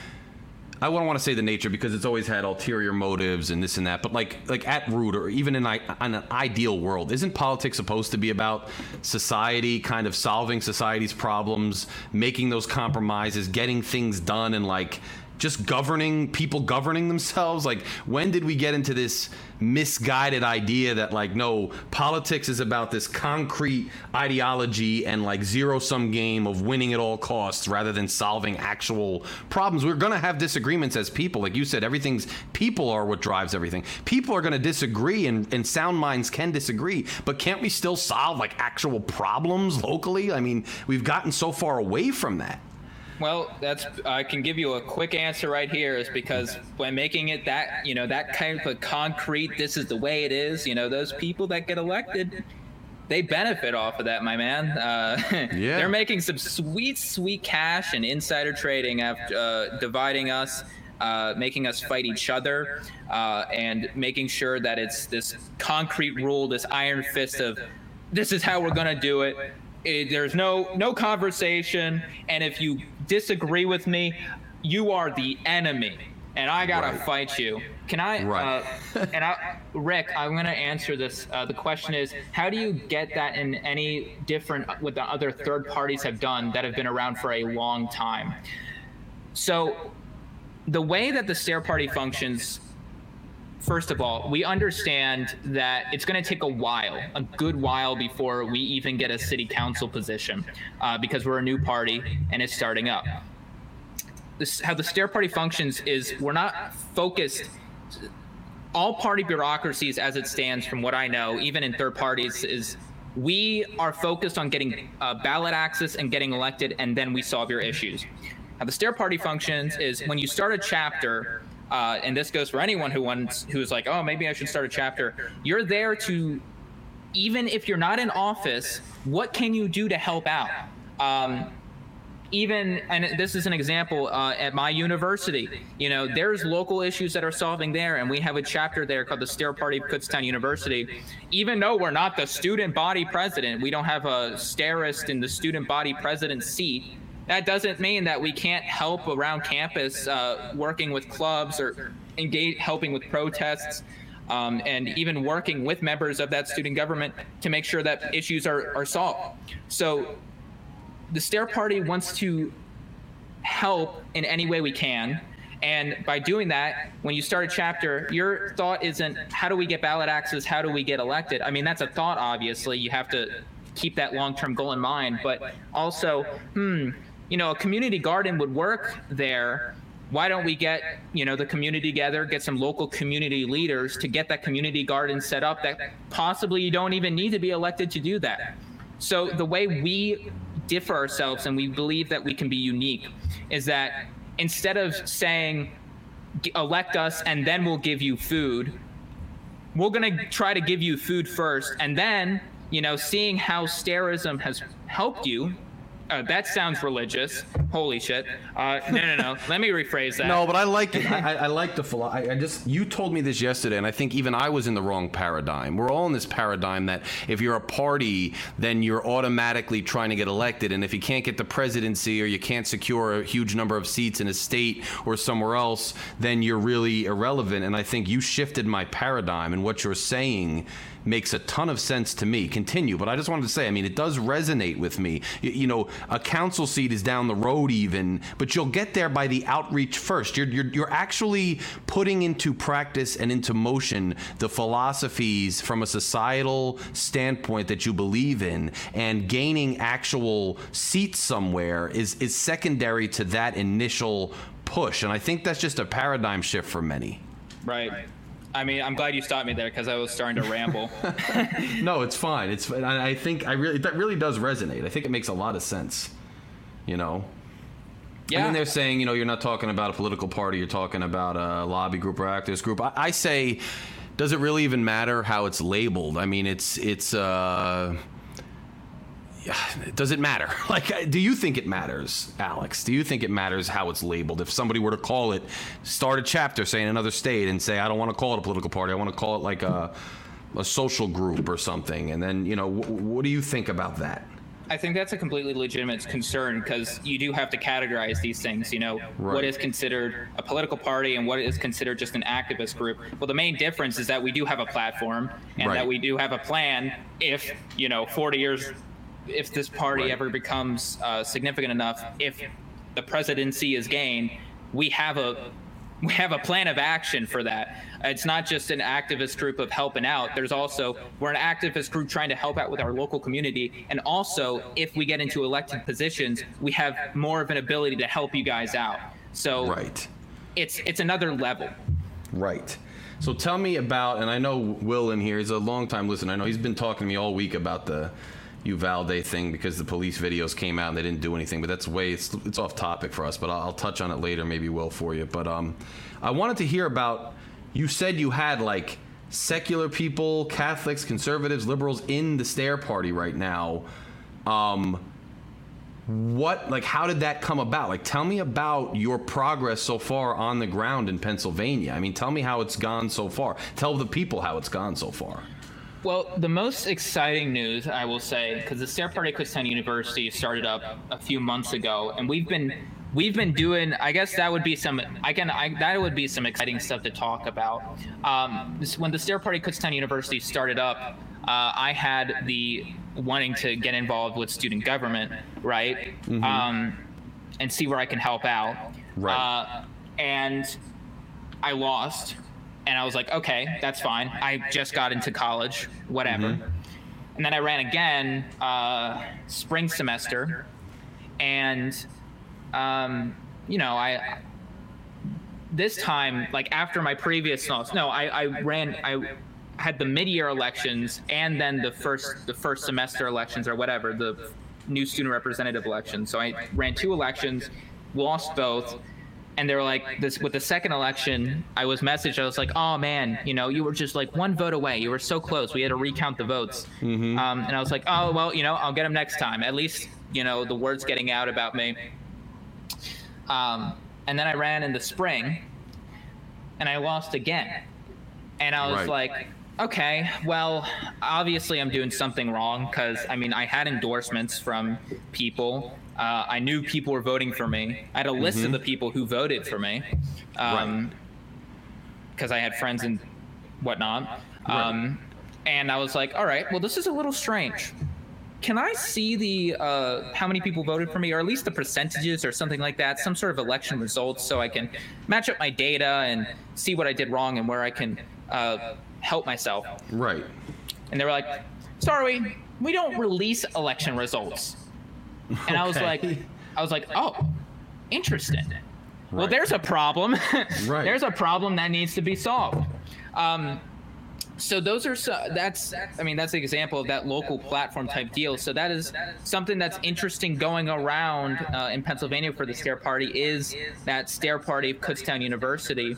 I wouldn't want to say the nature because it's always had ulterior motives and this and that. But like like at root or even in, in an ideal world, isn't politics supposed to be about society kind of solving society's problems, making those compromises, getting things done, and like just governing people governing themselves? Like when did we get into this? Misguided idea that like no politics is about this concrete ideology and like zero sum game of winning at all costs rather than solving actual problems. We're going to have disagreements as people. Like you said everything's people are what drives everything. People are going to disagree and, and sound minds can disagree but can't we still solve like actual problems locally? I mean we've gotten so far away from that well, that's I can give you a quick answer right here is because when making it that you know that kind of concrete, this is the way it is. You know, those people that get elected, they benefit off of that, my man. Uh, yeah. they're making some sweet, sweet cash and insider trading after uh, dividing us. Uh, making us fight each other uh, and making sure that it's this concrete rule, this iron fist of this is how we're going to do it. it. There's no no conversation, and if you disagree with me, you are the enemy, and I gotta right. fight you. Can I? Right. Uh, and I, Rick, I'm gonna answer this. Uh, the question is, how do you get that in any different what the other third parties have done that have been around for a long time? So, the way that the stair Party functions first of all, we understand that it's going to take a while, a good while, before we even get a city council position uh, because we're a new party and it's starting up. This, how the stair Party functions is we're not focused. All party bureaucracies, as it stands, from what I know, even in third parties, is we are focused on getting uh, ballot access and getting elected, and then we solve your issues How the Stair Party functions is when you start a chapter, uh, and this goes for anyone who wants who's like, oh, maybe I should start a chapter. You're there to, even if you're not in office, what can you do to help out? Um, even and this is an example uh, at my university you know there's local issues that are solving there and we have a chapter there called the stair party of kutztown university even though we're not the student body president we don't have a stairist in the student body president seat that doesn't mean that we can't help around campus uh, working with clubs or engage helping with protests um, and even working with members of that student government to make sure that issues are, are solved so the Stair Party wants to help in any way we can. And by doing that, when you start a chapter, your thought isn't how do we get ballot access? How do we get elected? I mean, that's a thought, obviously. You have to keep that long term goal in mind. But also, hmm, you know, a community garden would work there. Why don't we get, you know, the community together, get some local community leaders to get that community garden set up that possibly you don't even need to be elected to do that. So the way we differ ourselves and we believe that we can be unique is that instead of saying elect us and then we'll give you food we're going to try to give you food first and then you know seeing how stairism has helped you uh, that sounds religious. Holy shit. Uh, no, no, no. Let me rephrase that. No, but I like it. I, I like the philosophy. I just you told me this yesterday, and I think even I was in the wrong paradigm. We're all in this paradigm that if you're a party, then you're automatically trying to get elected, and if you can't get the presidency or you can't secure a huge number of seats in a state or somewhere else, then you're really irrelevant. And I think you shifted my paradigm, and what you're saying makes a ton of sense to me. Continue, but I just wanted to say, I mean, it does resonate with me. You, you, know, a council seat is down the road even, but you'll get there by the outreach first. You're, you're, you're actually putting into practice and into motion the philosophies from a societal standpoint that you believe in, and gaining actual seats somewhere is, is secondary to that initial push. And I think that's just a paradigm shift for many. Right. I mean, I'm glad you stopped me there because I was starting to ramble. no, it's fine. It's. I think I really that really does resonate. I think it makes a lot of sense. You know. Yeah. And then they're saying, you know, you're not talking about a political party. You're talking about a lobby group or activist group. I, I say, does it really even matter how it's labeled? I mean, it's it's. Uh, does it matter? Like, do you think it matters, Alex? Do you think it matters how it's labeled? If somebody were to call it, start a chapter, say in another state, and say, I don't want to call it a political party, I want to call it like a, a social group or something, and then, you know, what do you think about that? I think that's a completely legitimate concern because you do have to categorize these things. You know, right. what is considered a political party and what is considered just an activist group. Well, the main difference is that we do have a platform and right. that we do have a plan. If you know, 40 years if this party ever becomes uh, significant enough, if the presidency is gained, we have a we have a plan of action for that. It's not just an activist group of helping out. There's also we're an activist group trying to help out with our local community, and also if we get into elected positions, we have more of an ability to help you guys out. So right, it's it's another level. Right. So tell me about, and I know Will in here is a long time listener. I know he's been talking to me all week about the Uvalde thing because the police videos came out and they didn't do anything. But that's way it's it's off topic for us. But I'll, I'll touch on it later, maybe will for you. But um, I wanted to hear about. You said you had like secular people, Catholics, conservatives, liberals in the Stair Party right now. Um, what like how did that come about like tell me about your progress so far on the ground in pennsylvania i mean tell me how it's gone so far tell the people how it's gone so far well, the most exciting news, I will say, because the Stair Party Kutztown University started up a few months ago, and we've been we've been doing. I guess that would be some. I can. I, that would be some exciting stuff to talk about. Um, when the Stair Party Kutztown University started up, uh, I had the wanting to get involved with student government, right, mm-hmm. um, and see where I can help out. Right. Uh, and I lost and I was like, okay, that's fine. I just got into college, whatever. Mm-hmm. And then I ran again uh, spring semester, and um, you know, I this time, like after my previous no, no, I, I ran, I had the mid-year elections and then the first the first semester elections or whatever, the new student representative election. So I ran two elections, lost both. And they were like, this with the second election, I was messaged. I was like, oh man, you know, you were just like one vote away. You were so close. We had to recount the votes. Um, and I was like, oh well, you know, I'll get them next time. At least, you know, the word's getting out about me. Um, and then I ran in the spring, and I lost again. And I was Right. like, okay, well, obviously I'm doing something wrong because I mean I had endorsements from people. Uh, I knew people were voting for me. I had a list of the people who voted for me, um, because I had friends and whatnot. Um, and I was like, all right, well, this is a little strange. Can I see the uh, how many people voted for me, or at least the percentages, or something like that, some sort of election results, so I can match up my data and see what I did wrong and where I can uh, help myself? Right. And they were like, "Sorry, we don't release election results." And I was like, "I was like, oh, interesting. Well, there's a problem. Right. there's a problem that needs to be solved." Um, so those are so that's i mean that's an example of that local platform type deal. So that is something that's interesting going around uh, in pennsylvania for the stair party is that stair party of kutztown university.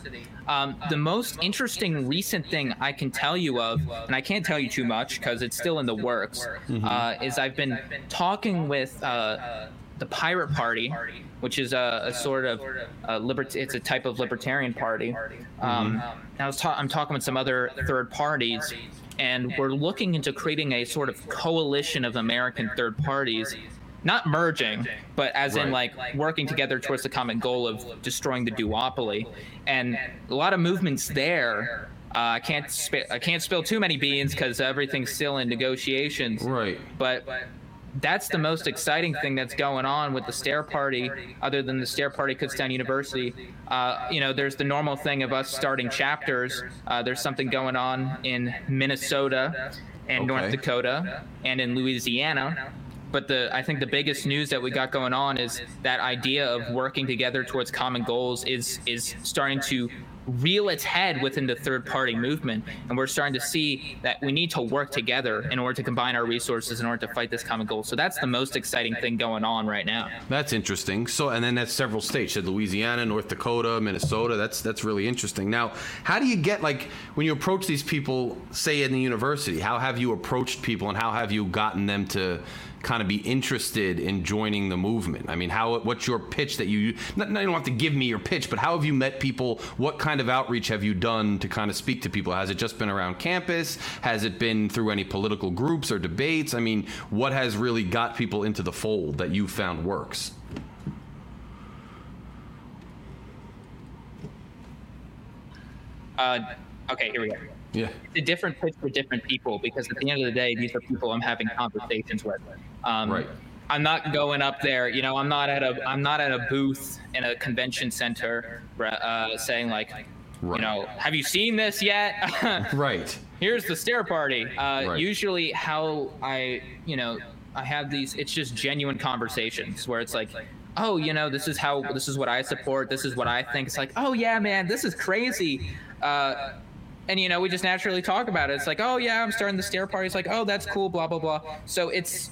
Um, the most interesting recent thing i can tell you of and i can't tell you too much because it's still in the works uh, is i've been talking with uh, the Pirate Party, which is a, a sort of a libert- it's a type of libertarian party. Um, I was ta- I'm talking with some other third parties, and we're looking into creating a sort of coalition of American third parties. Not merging, but as in like working together towards the common goal of destroying the duopoly, and a lot of movements there. Uh, I can't sp- I can't spill too many beans because everything's still in negotiations Right. but that's the most exciting thing that's going on with the Stair Party, other than the Stair Party Kutztown University. Uh, you know, there's the normal thing of us starting chapters. Uh, there's something going on in Minnesota and North Dakota and in Louisiana. But the I think the biggest news that we got going on is that idea of working together towards common goals is is starting to reel its head within the third party movement and we're starting to see that we need to work together in order to combine our resources in order to fight this common goal so that's the most exciting thing going on right now That's interesting. So, and then that's several states. Had Louisiana, North Dakota, Minnesota. That's that's really interesting. Now, how do you get like when you approach these people, say in the university? How have you approached people, and how have you gotten them to kind of be interested in joining the movement? I mean, how what's your pitch that you? Not, not, you don't have to give me your pitch, but how have you met people? What kind of outreach have you done to kind of speak to people? Has it just been around campus? Has it been through any political groups or debates? I mean, what has really got people into the fold that you found works? uh, okay here we go Yeah. it's a different pitch for different people because at the end of the day, these are people I'm having conversations with. Um, Right. I'm not going up there, you know. I'm not at a I'm not at a booth in a convention center uh, saying like, Right. you know, have you seen this yet? Right. Here's the stair party. Uh, Right. Usually, how I you know I have these. It's just genuine conversations where it's like. Oh, you know, this is how this is what I support. This is what I think. It's like, oh yeah, man, this is crazy. Uh, and you know we just naturally talk about it it's like oh yeah i'm starting the stair party it's like oh that's cool blah blah blah so it's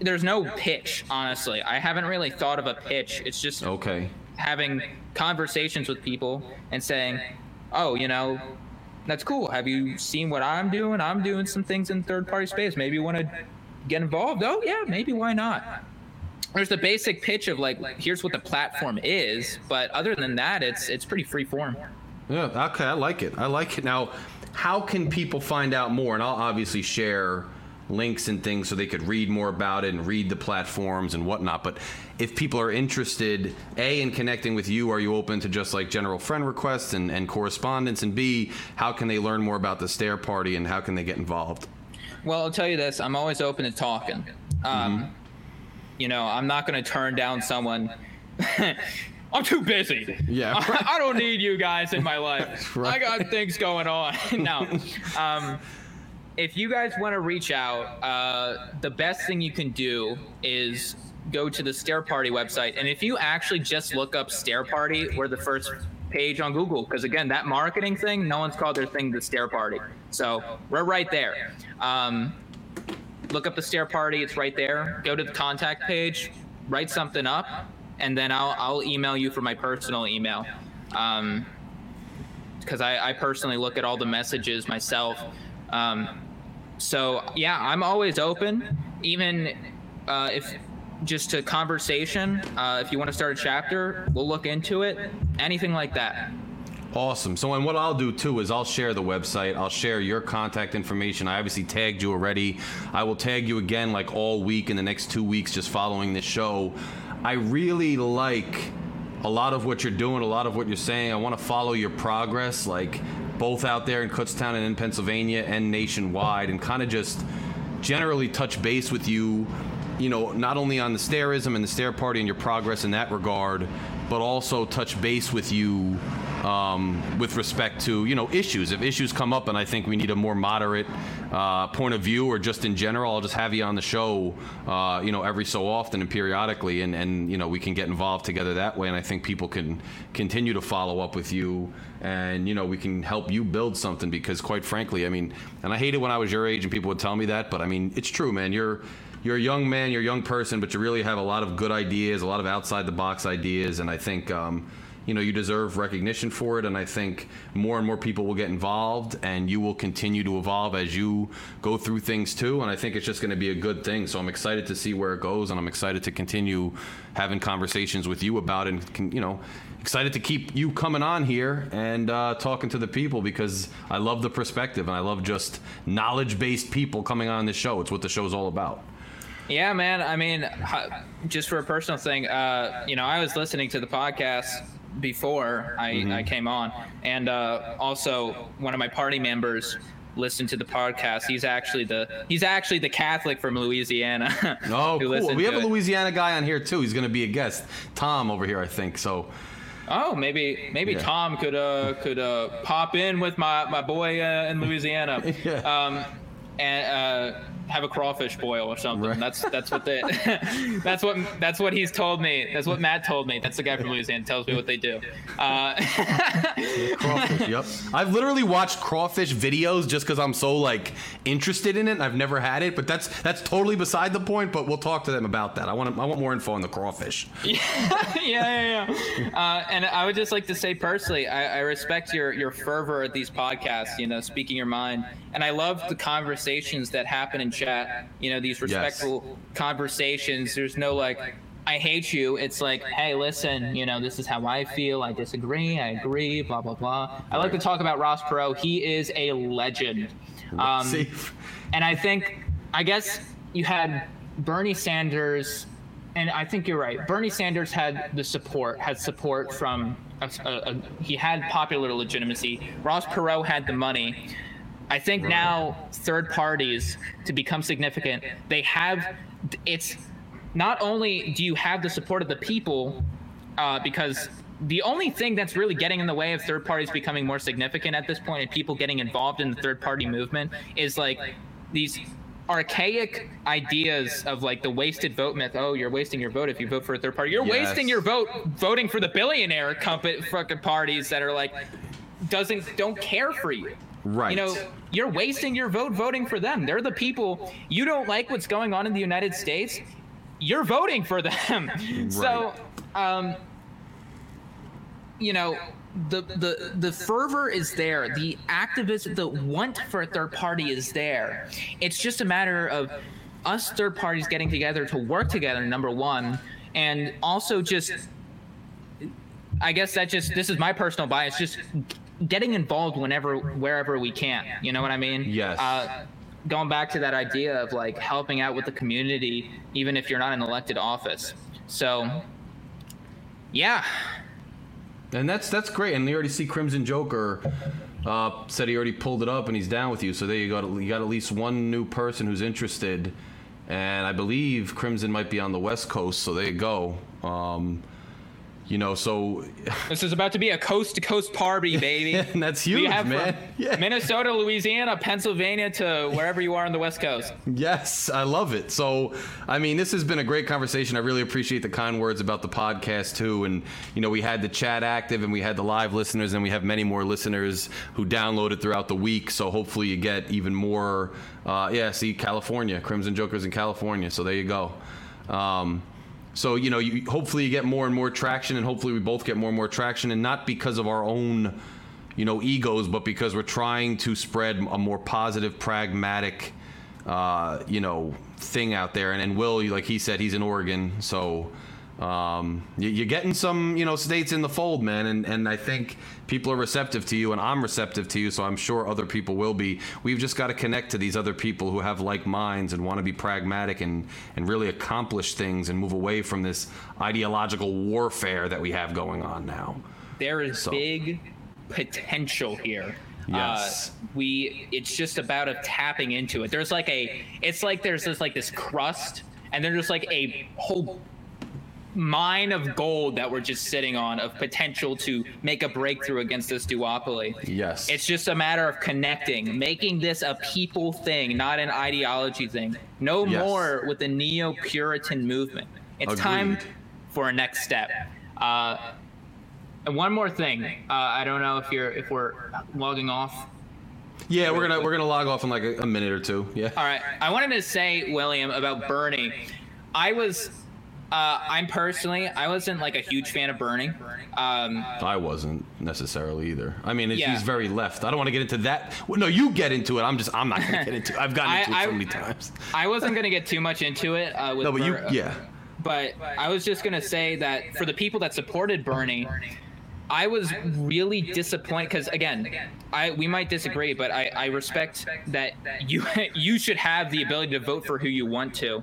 there's no pitch honestly. I haven't really thought of a pitch. It's just Okay. having conversations with people and saying oh you know that's cool. Have you seen what i'm doing? I'm doing some things in third party space. Maybe you want to get involved? Oh yeah maybe. Why not? There's the basic pitch of like here's what the platform is but other than that it's it's pretty free form. Yeah, okay, I like it. I like it. Now, how can people find out more? And I'll obviously share links and things so they could read more about it and read the platforms and whatnot. But if people are interested, A, in connecting with you, are you open to just like general friend requests and, and correspondence? And B, how can they learn more about the Stair Party and how can they get involved? Well, I'll tell you this: I'm always open to talking. Um, You know, I'm not going to turn down someone. I'm too busy. Yeah, I, right. I don't need you guys in my life. I got things going on. no. Um, if you guys want to reach out, uh, the best thing you can do is go to the Stair Party website. And if you actually just look up Stair Party, we're the first page on Google. Because again, that marketing thing, no one's called their thing the Stair Party. So we're right there. Um, look up the Stair Party, it's right there. Go to the contact page, write something up, and then I'll I'll email you for my personal email. Um, because I, I personally look at all the messages myself. Um, so yeah, I'm always open, even uh, if just a conversation. Uh, if you want to start a chapter, we'll look into it. Anything like that. Awesome. So, and what I'll do too is I'll share the website. I'll share your contact information. I obviously tagged you already. I will tag you again like all week in the next two weeks just following this show. I really like a lot of what you're doing, a lot of what you're saying. I want to follow your progress, like both out there in Kutztown and in Pennsylvania and nationwide, and kind of just generally touch base with you you know, not only on the stairism and the stair party and your progress in that regard, but also touch base with you um, with respect to you know issues. If issues come up, and I think we need a more moderate uh, point of view, or just in general, I'll just have you on the show, uh, you know, every so often and periodically, and and you know we can get involved together that way. And I think people can continue to follow up with you, and you know we can help you build something because, quite frankly, I mean, and I hated when I was your age and people would tell me that, but I mean, it's true, man. You're you're a young man, you're a young person, but you really have a lot of good ideas, a lot of outside the box ideas, and I think. Um, you know you deserve recognition for it and i think more and more people will get involved and you will continue to evolve as you go through things too and i think it's just going to be a good thing so i'm excited to see where it goes and i'm excited to continue having conversations with you about it and you know excited to keep you coming on here and uh, talking to the people because i love the perspective and i love just knowledge based people coming on the show it's what the show's all about yeah, man. I mean, just for a personal thing, uh, you know, I was listening to the podcast before I, mm-hmm. I came on, and uh, also one of my party members listened to the podcast. He's actually the he's actually the Catholic from Louisiana. oh, cool. We have a Louisiana guy on here too. He's going to be a guest. Tom over here, I think. So. Oh, maybe maybe yeah. Tom could uh could uh pop in with my my boy uh, in Louisiana. yeah. Um, and uh have a crawfish boil or something. Right. That's that's what they that's what that's what he's told me. That's what Matt told me. That's the guy from Louisiana tells me what they do. Uh, crawfish. Yep. I've literally watched crawfish videos just because I'm so like interested in it. I've never had it, but that's that's totally beside the point. But we'll talk to them about that. I want I want more info on the crawfish. yeah, yeah, yeah. Uh, and I would just like to say personally, I, I respect your your fervor at these podcasts. You know, speaking your mind, and I love the conversations that happen in chat. You know, these respectful yes. conversations. There's no like, I hate you. It's like, hey, listen, you know, this is how I feel. I disagree. I agree. Blah blah blah. I like to talk about Ross Perot. He is a legend. Um, and I think, I guess you had Bernie Sanders, and I think you're right. Bernie Sanders had the support, had support from, a, a, a, he had popular legitimacy. Ross Perot had the money. I think right. now third parties to become significant, they have it's not only do you have the support of the people, uh, because the only thing that's really getting in the way of third parties becoming more significant at this point and people getting involved in the third party movement is like these archaic ideas of like the wasted vote myth. Oh, you're wasting your vote if you vote for a third party. You're yes. wasting your vote voting for the billionaire company fucking parties that are like doesn't don't care for you. Right. You know, you're wasting your vote voting for them. They're the people you don't like what's going on in the United States. You're voting for them. Right. So, um, you know, the the the fervor is there. The activism, the want for a third party is there. It's just a matter of us third parties getting together to work together. Number one, and also just. I guess that just this is my personal bias. Just getting involved whenever wherever we can you know what i mean? Yes. Uh, going back to that idea of like helping out with the community even if you're not in elected office. So yeah. And that's that's great and you already see crimson joker uh, said he already pulled it up and he's down with you so there you go you got at least one new person who's interested and i believe crimson might be on the west coast so there you go. Um, you know, so this is about to be a coast to coast party, baby. and that's huge, man. Yeah. Minnesota, Louisiana, Pennsylvania to wherever you are on the West Coast. Yes, I love it. So, I mean, this has been a great conversation. I really appreciate the kind words about the podcast too. And you know, we had the chat active, and we had the live listeners, and we have many more listeners who downloaded throughout the week. So hopefully, you get even more. Uh, yeah, see, California, Crimson Jokers in California. So there you go. Um, So you know, you, hopefully you get more and more traction, and hopefully we both get more and more traction, and not because of our own, you know, egos, but because we're trying to spread a more positive, pragmatic, uh, you know, thing out there. And, and Will, like he said, he's in Oregon, so um, you, are getting some, you know, states in the fold, man, and and I think people are receptive to you, and I'm receptive to you, so I'm sure other people will be. We've just got to connect to these other people who have like minds and want to be pragmatic and and really accomplish things and move away from this ideological warfare that we have going on now. There is so. big potential here. Yes. Uh, we it's just about of tapping into it. There's like a it's like there's this like this crust and then there's like a whole mine of gold that we're just sitting on of potential to make a breakthrough against this duopoly. Yes. It's just a matter of connecting, making this a people thing, not an ideology thing. No yes. more with the neo Puritan movement. It's Agreed. time for a next step. Uh, and one more thing. Uh, I don't know if you're if we're logging off. Yeah, we're gonna we're gonna log off in like a, a minute or two. Yeah. All right. I wanted to say, William, about Bernie. I was uh, I'm personally, I wasn't like a huge fan of Bernie. Um, I wasn't necessarily either. I mean, yeah. he's very left. I don't want to get into that. Well, no, you get into it. I'm just, I'm not going to get into it. I've gotten into I, it so I, many times. I wasn't going to get too much into it. Uh, no, but Ber- you, yeah. But I was just going to say that for the people that supported Bernie, I was really disappointed because again, I we might disagree, but I, I respect that you you should have the ability to vote for who you want to.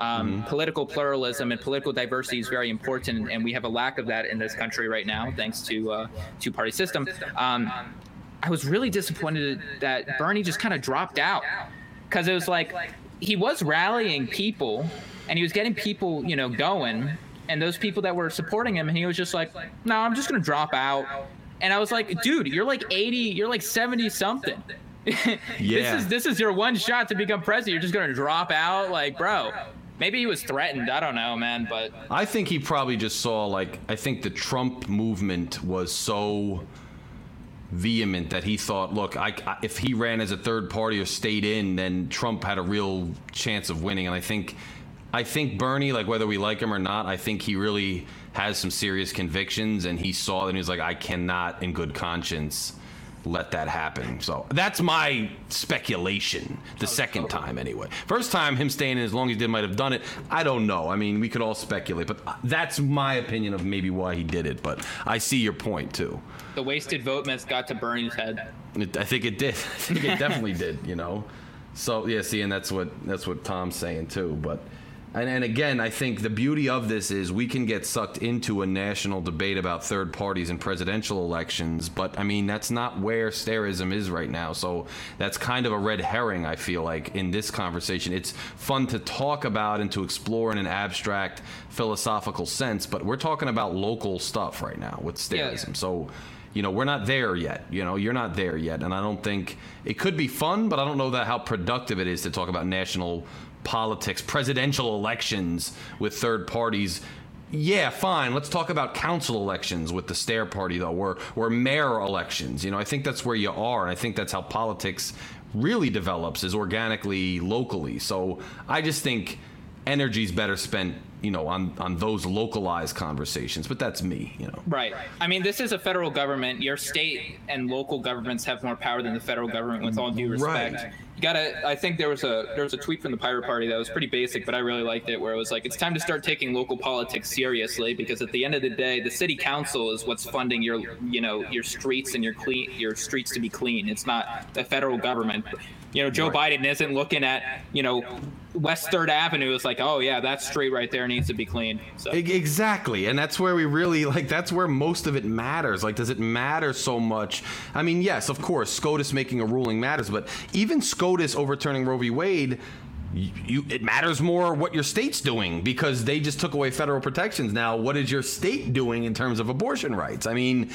Um, mm-hmm. Political pluralism and political diversity is very important, and we have a lack of that in this country right now, thanks to uh, two party system. Um, I was really disappointed that Bernie just kind of dropped out because it was like he was rallying people and he was getting people, you know, going, and those people that were supporting him, and he was just like, "No, I'm just gonna drop out." And I was like, "Dude, you're like 80, you're like 70 something." yeah. this is this is your one shot to become president. You're just gonna drop out, like, bro. Maybe he was threatened. I don't know, man. But I think he probably just saw like I think the Trump movement was so vehement that he thought, look, I, if he ran as a third party or stayed in, then Trump had a real chance of winning. And I think, I think Bernie, like whether we like him or not, I think he really has some serious convictions, and he saw that and he was like, I cannot, in good conscience, let that happen. So that's my speculation. The second time, anyway. First time, him staying in as long as he did might have done it. I don't know. I mean, we could all speculate, but that's my opinion of maybe why he did it. But I see your point too. The wasted vote mess got to Bernie's head. It, I think it did. I think it definitely did. You know. So yeah, see, and that's what that's what Tom's saying too. But and, and again, I think the beauty of this is we can get sucked into a national debate about third parties and presidential elections, but I mean, that's not where Stairism is right now. So that's kind of a red herring, I feel like, in this conversation. It's fun to talk about and to explore in an abstract philosophical sense, but we're talking about local stuff right now with Stairism. Yeah. So you know we're not there yet you know you're not there yet and i don't think it could be fun but i don't know that how productive it is to talk about national politics, presidential elections with third parties. Yeah, fine. Let's talk about council elections with the Stair Party, though, or or mayor elections. You know, I think that's where you are, and I think that's how politics really develops is organically, locally. So I just think energy's better spent you know on on those localized conversations but that's me you know. Right. I mean this is a federal government. Your state and local governments have more power than the federal government with all due respect. Right. you gotta i think there was a there was a tweet from the pirate party that was pretty basic but i really liked it where it was like it's time to start taking local politics seriously because at the end of the day the city council is what's funding your you know your streets and your clean your streets to be clean. It's not the federal government you know, Joe right. Biden isn't looking at, you know, West Third Avenue is like, oh yeah, that street right there needs to be cleaned. So. Exactly, and that's where we really like. That's where most of it matters. Like, does it matter so much? I mean, yes, of course, SCOTUS making a ruling matters, but even SCOTUS overturning Roe v. Wade. You, you, it matters more what your state's doing because they just took away federal protections. Now, what is your state doing in terms of abortion rights? I mean,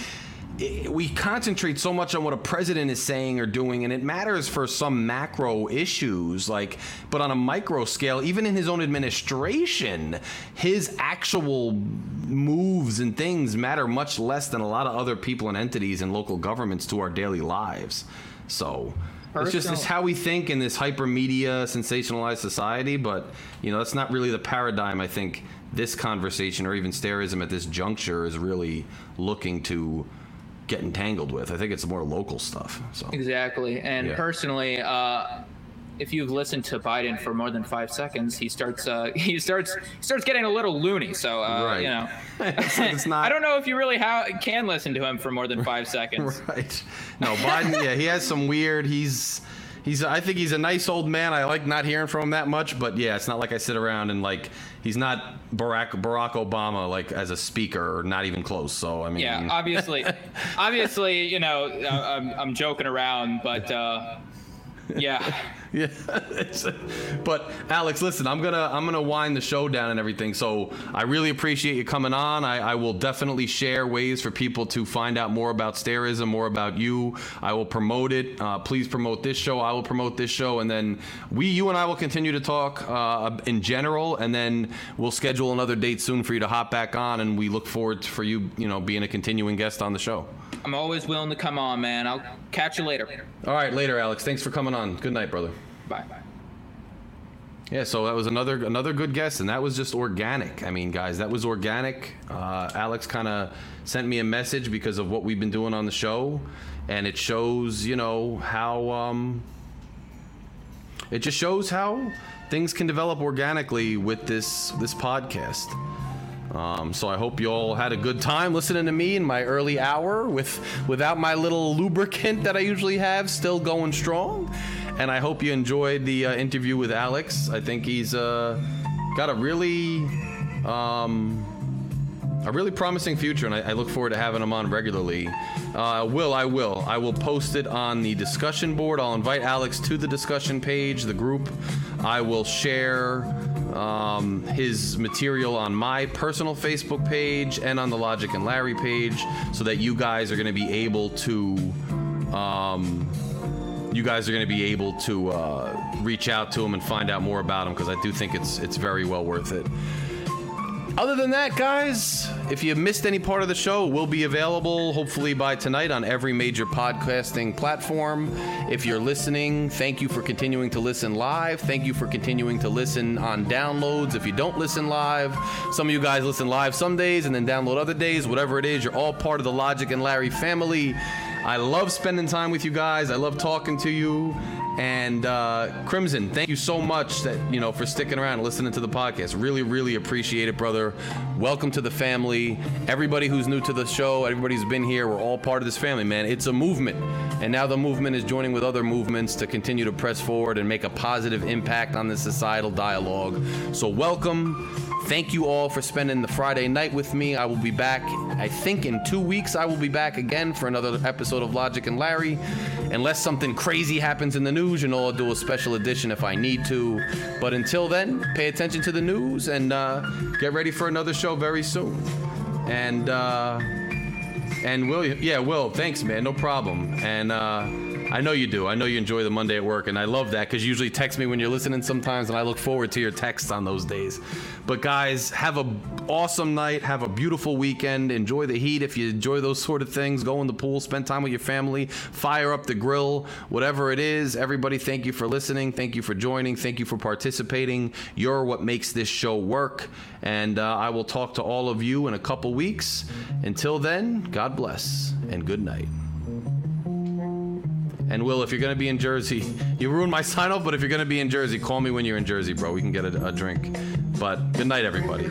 we concentrate so much on what a president is saying or doing, and it matters for some macro issues, like, but on a micro scale, even in his own administration, his actual moves and things matter much less than a lot of other people and entities and local governments to our daily lives. So, It's just it's how we think in this hyper media sensationalized society, but you know that's not really the paradigm. I think this conversation or even Stairism at this juncture is really looking to get entangled with. I think it's more local stuff. So Exactly. And Yeah. personally, uh, if you've listened to Biden for more than five seconds, he starts uh, he starts starts getting a little loony. So uh, Right. you know, it's, it's not. I don't know if you really ha- can listen to him for more than five seconds. Right. No, Biden. yeah, he has some weird. He's. He's. I think he's a nice old man. I like not hearing from him that much. But yeah, it's not like I sit around and like. He's not Barack Barack Obama like as a speaker, or not even close. So I mean. Yeah, obviously, obviously, you know, I'm, I'm joking around, but uh, yeah, Yeah, but Alex, listen, I'm gonna I'm gonna wind the show down and everything. So I really appreciate you coming on. I, I will definitely share ways for people to find out more about Stairism, more about you. I will promote it. Uh, please promote this show. I will promote this show, and then we, you and I, will continue to talk uh, in general, and then we'll schedule another date soon for you to hop back on. And we look forward to, for you, you know, being a continuing guest on the show. I'm always willing to come on, man. I'll catch you later. All right, later, Alex. Thanks for coming on. Good night, brother. Bye. Yeah, so that was another another good guess, and that was just organic. I mean, guys, that was organic. Uh, Alex kind of sent me a message because of what we've been doing on the show, and it shows, you know, how um, it just shows how things can develop organically with this this podcast. Um, so I hope you all had a good time listening to me in my early hour with without my little lubricant that I usually have, still going strong. And I hope you enjoyed the uh, interview with Alex. I think he's uh, got a really um, a really promising future, and I, I look forward to having him on regularly. Uh, will I will I will post it on the discussion board. I'll invite Alex to the discussion page, the group. I will share um, his material on my personal Facebook page and on the Logic and Larry page, so that you guys are going to be able to. Um, you guys are going to be able to uh, reach out to him and find out more about him because I do think it's it's very well worth it. Other than that, guys, if you missed any part of the show, we'll be available hopefully by tonight on every major podcasting platform. If you're listening, thank you for continuing to listen live. Thank you for continuing to listen on downloads. If you don't listen live, some of you guys listen live some days and then download other days. Whatever it is, you're all part of the Logic and Larry family. I love spending time with you guys. I love talking to you. And uh, Crimson, thank you so much that you know for sticking around and listening to the podcast. Really, really appreciate it, brother. Welcome to the family. Everybody who's new to the show, everybody who's been here, we're all part of this family, man. It's a movement, and now the movement is joining with other movements to continue to press forward and make a positive impact on the societal dialogue. So, welcome. Thank you all for spending the Friday night with me. I will be back, I think in two weeks, I will be back again for another episode of Logic and Larry. Unless something crazy happens in the news, know, I'll do a special edition if I need to. But until then, pay attention to the news and uh, get ready for another show very soon. And, uh, and Will, yeah, Will, thanks, man. No problem. And uh, I know you do. I know you enjoy the Monday at work, and I love that because you usually text me when you're listening sometimes, and I look forward to your texts on those days. But guys, have a awesome night. Have a beautiful weekend. Enjoy the heat if you enjoy those sort of things. Go in the pool, spend time with your family, fire up the grill, whatever it is. Everybody, thank you for listening. Thank you for joining. Thank you for participating. You're what makes this show work. And uh, I will talk to all of you in a couple weeks. Until then, God bless and good night. And Will, if you're gonna be in Jersey, you ruined my sign off. But if you're gonna be in Jersey, call me when you're in Jersey, bro. We can get a, a drink. But good night, everybody.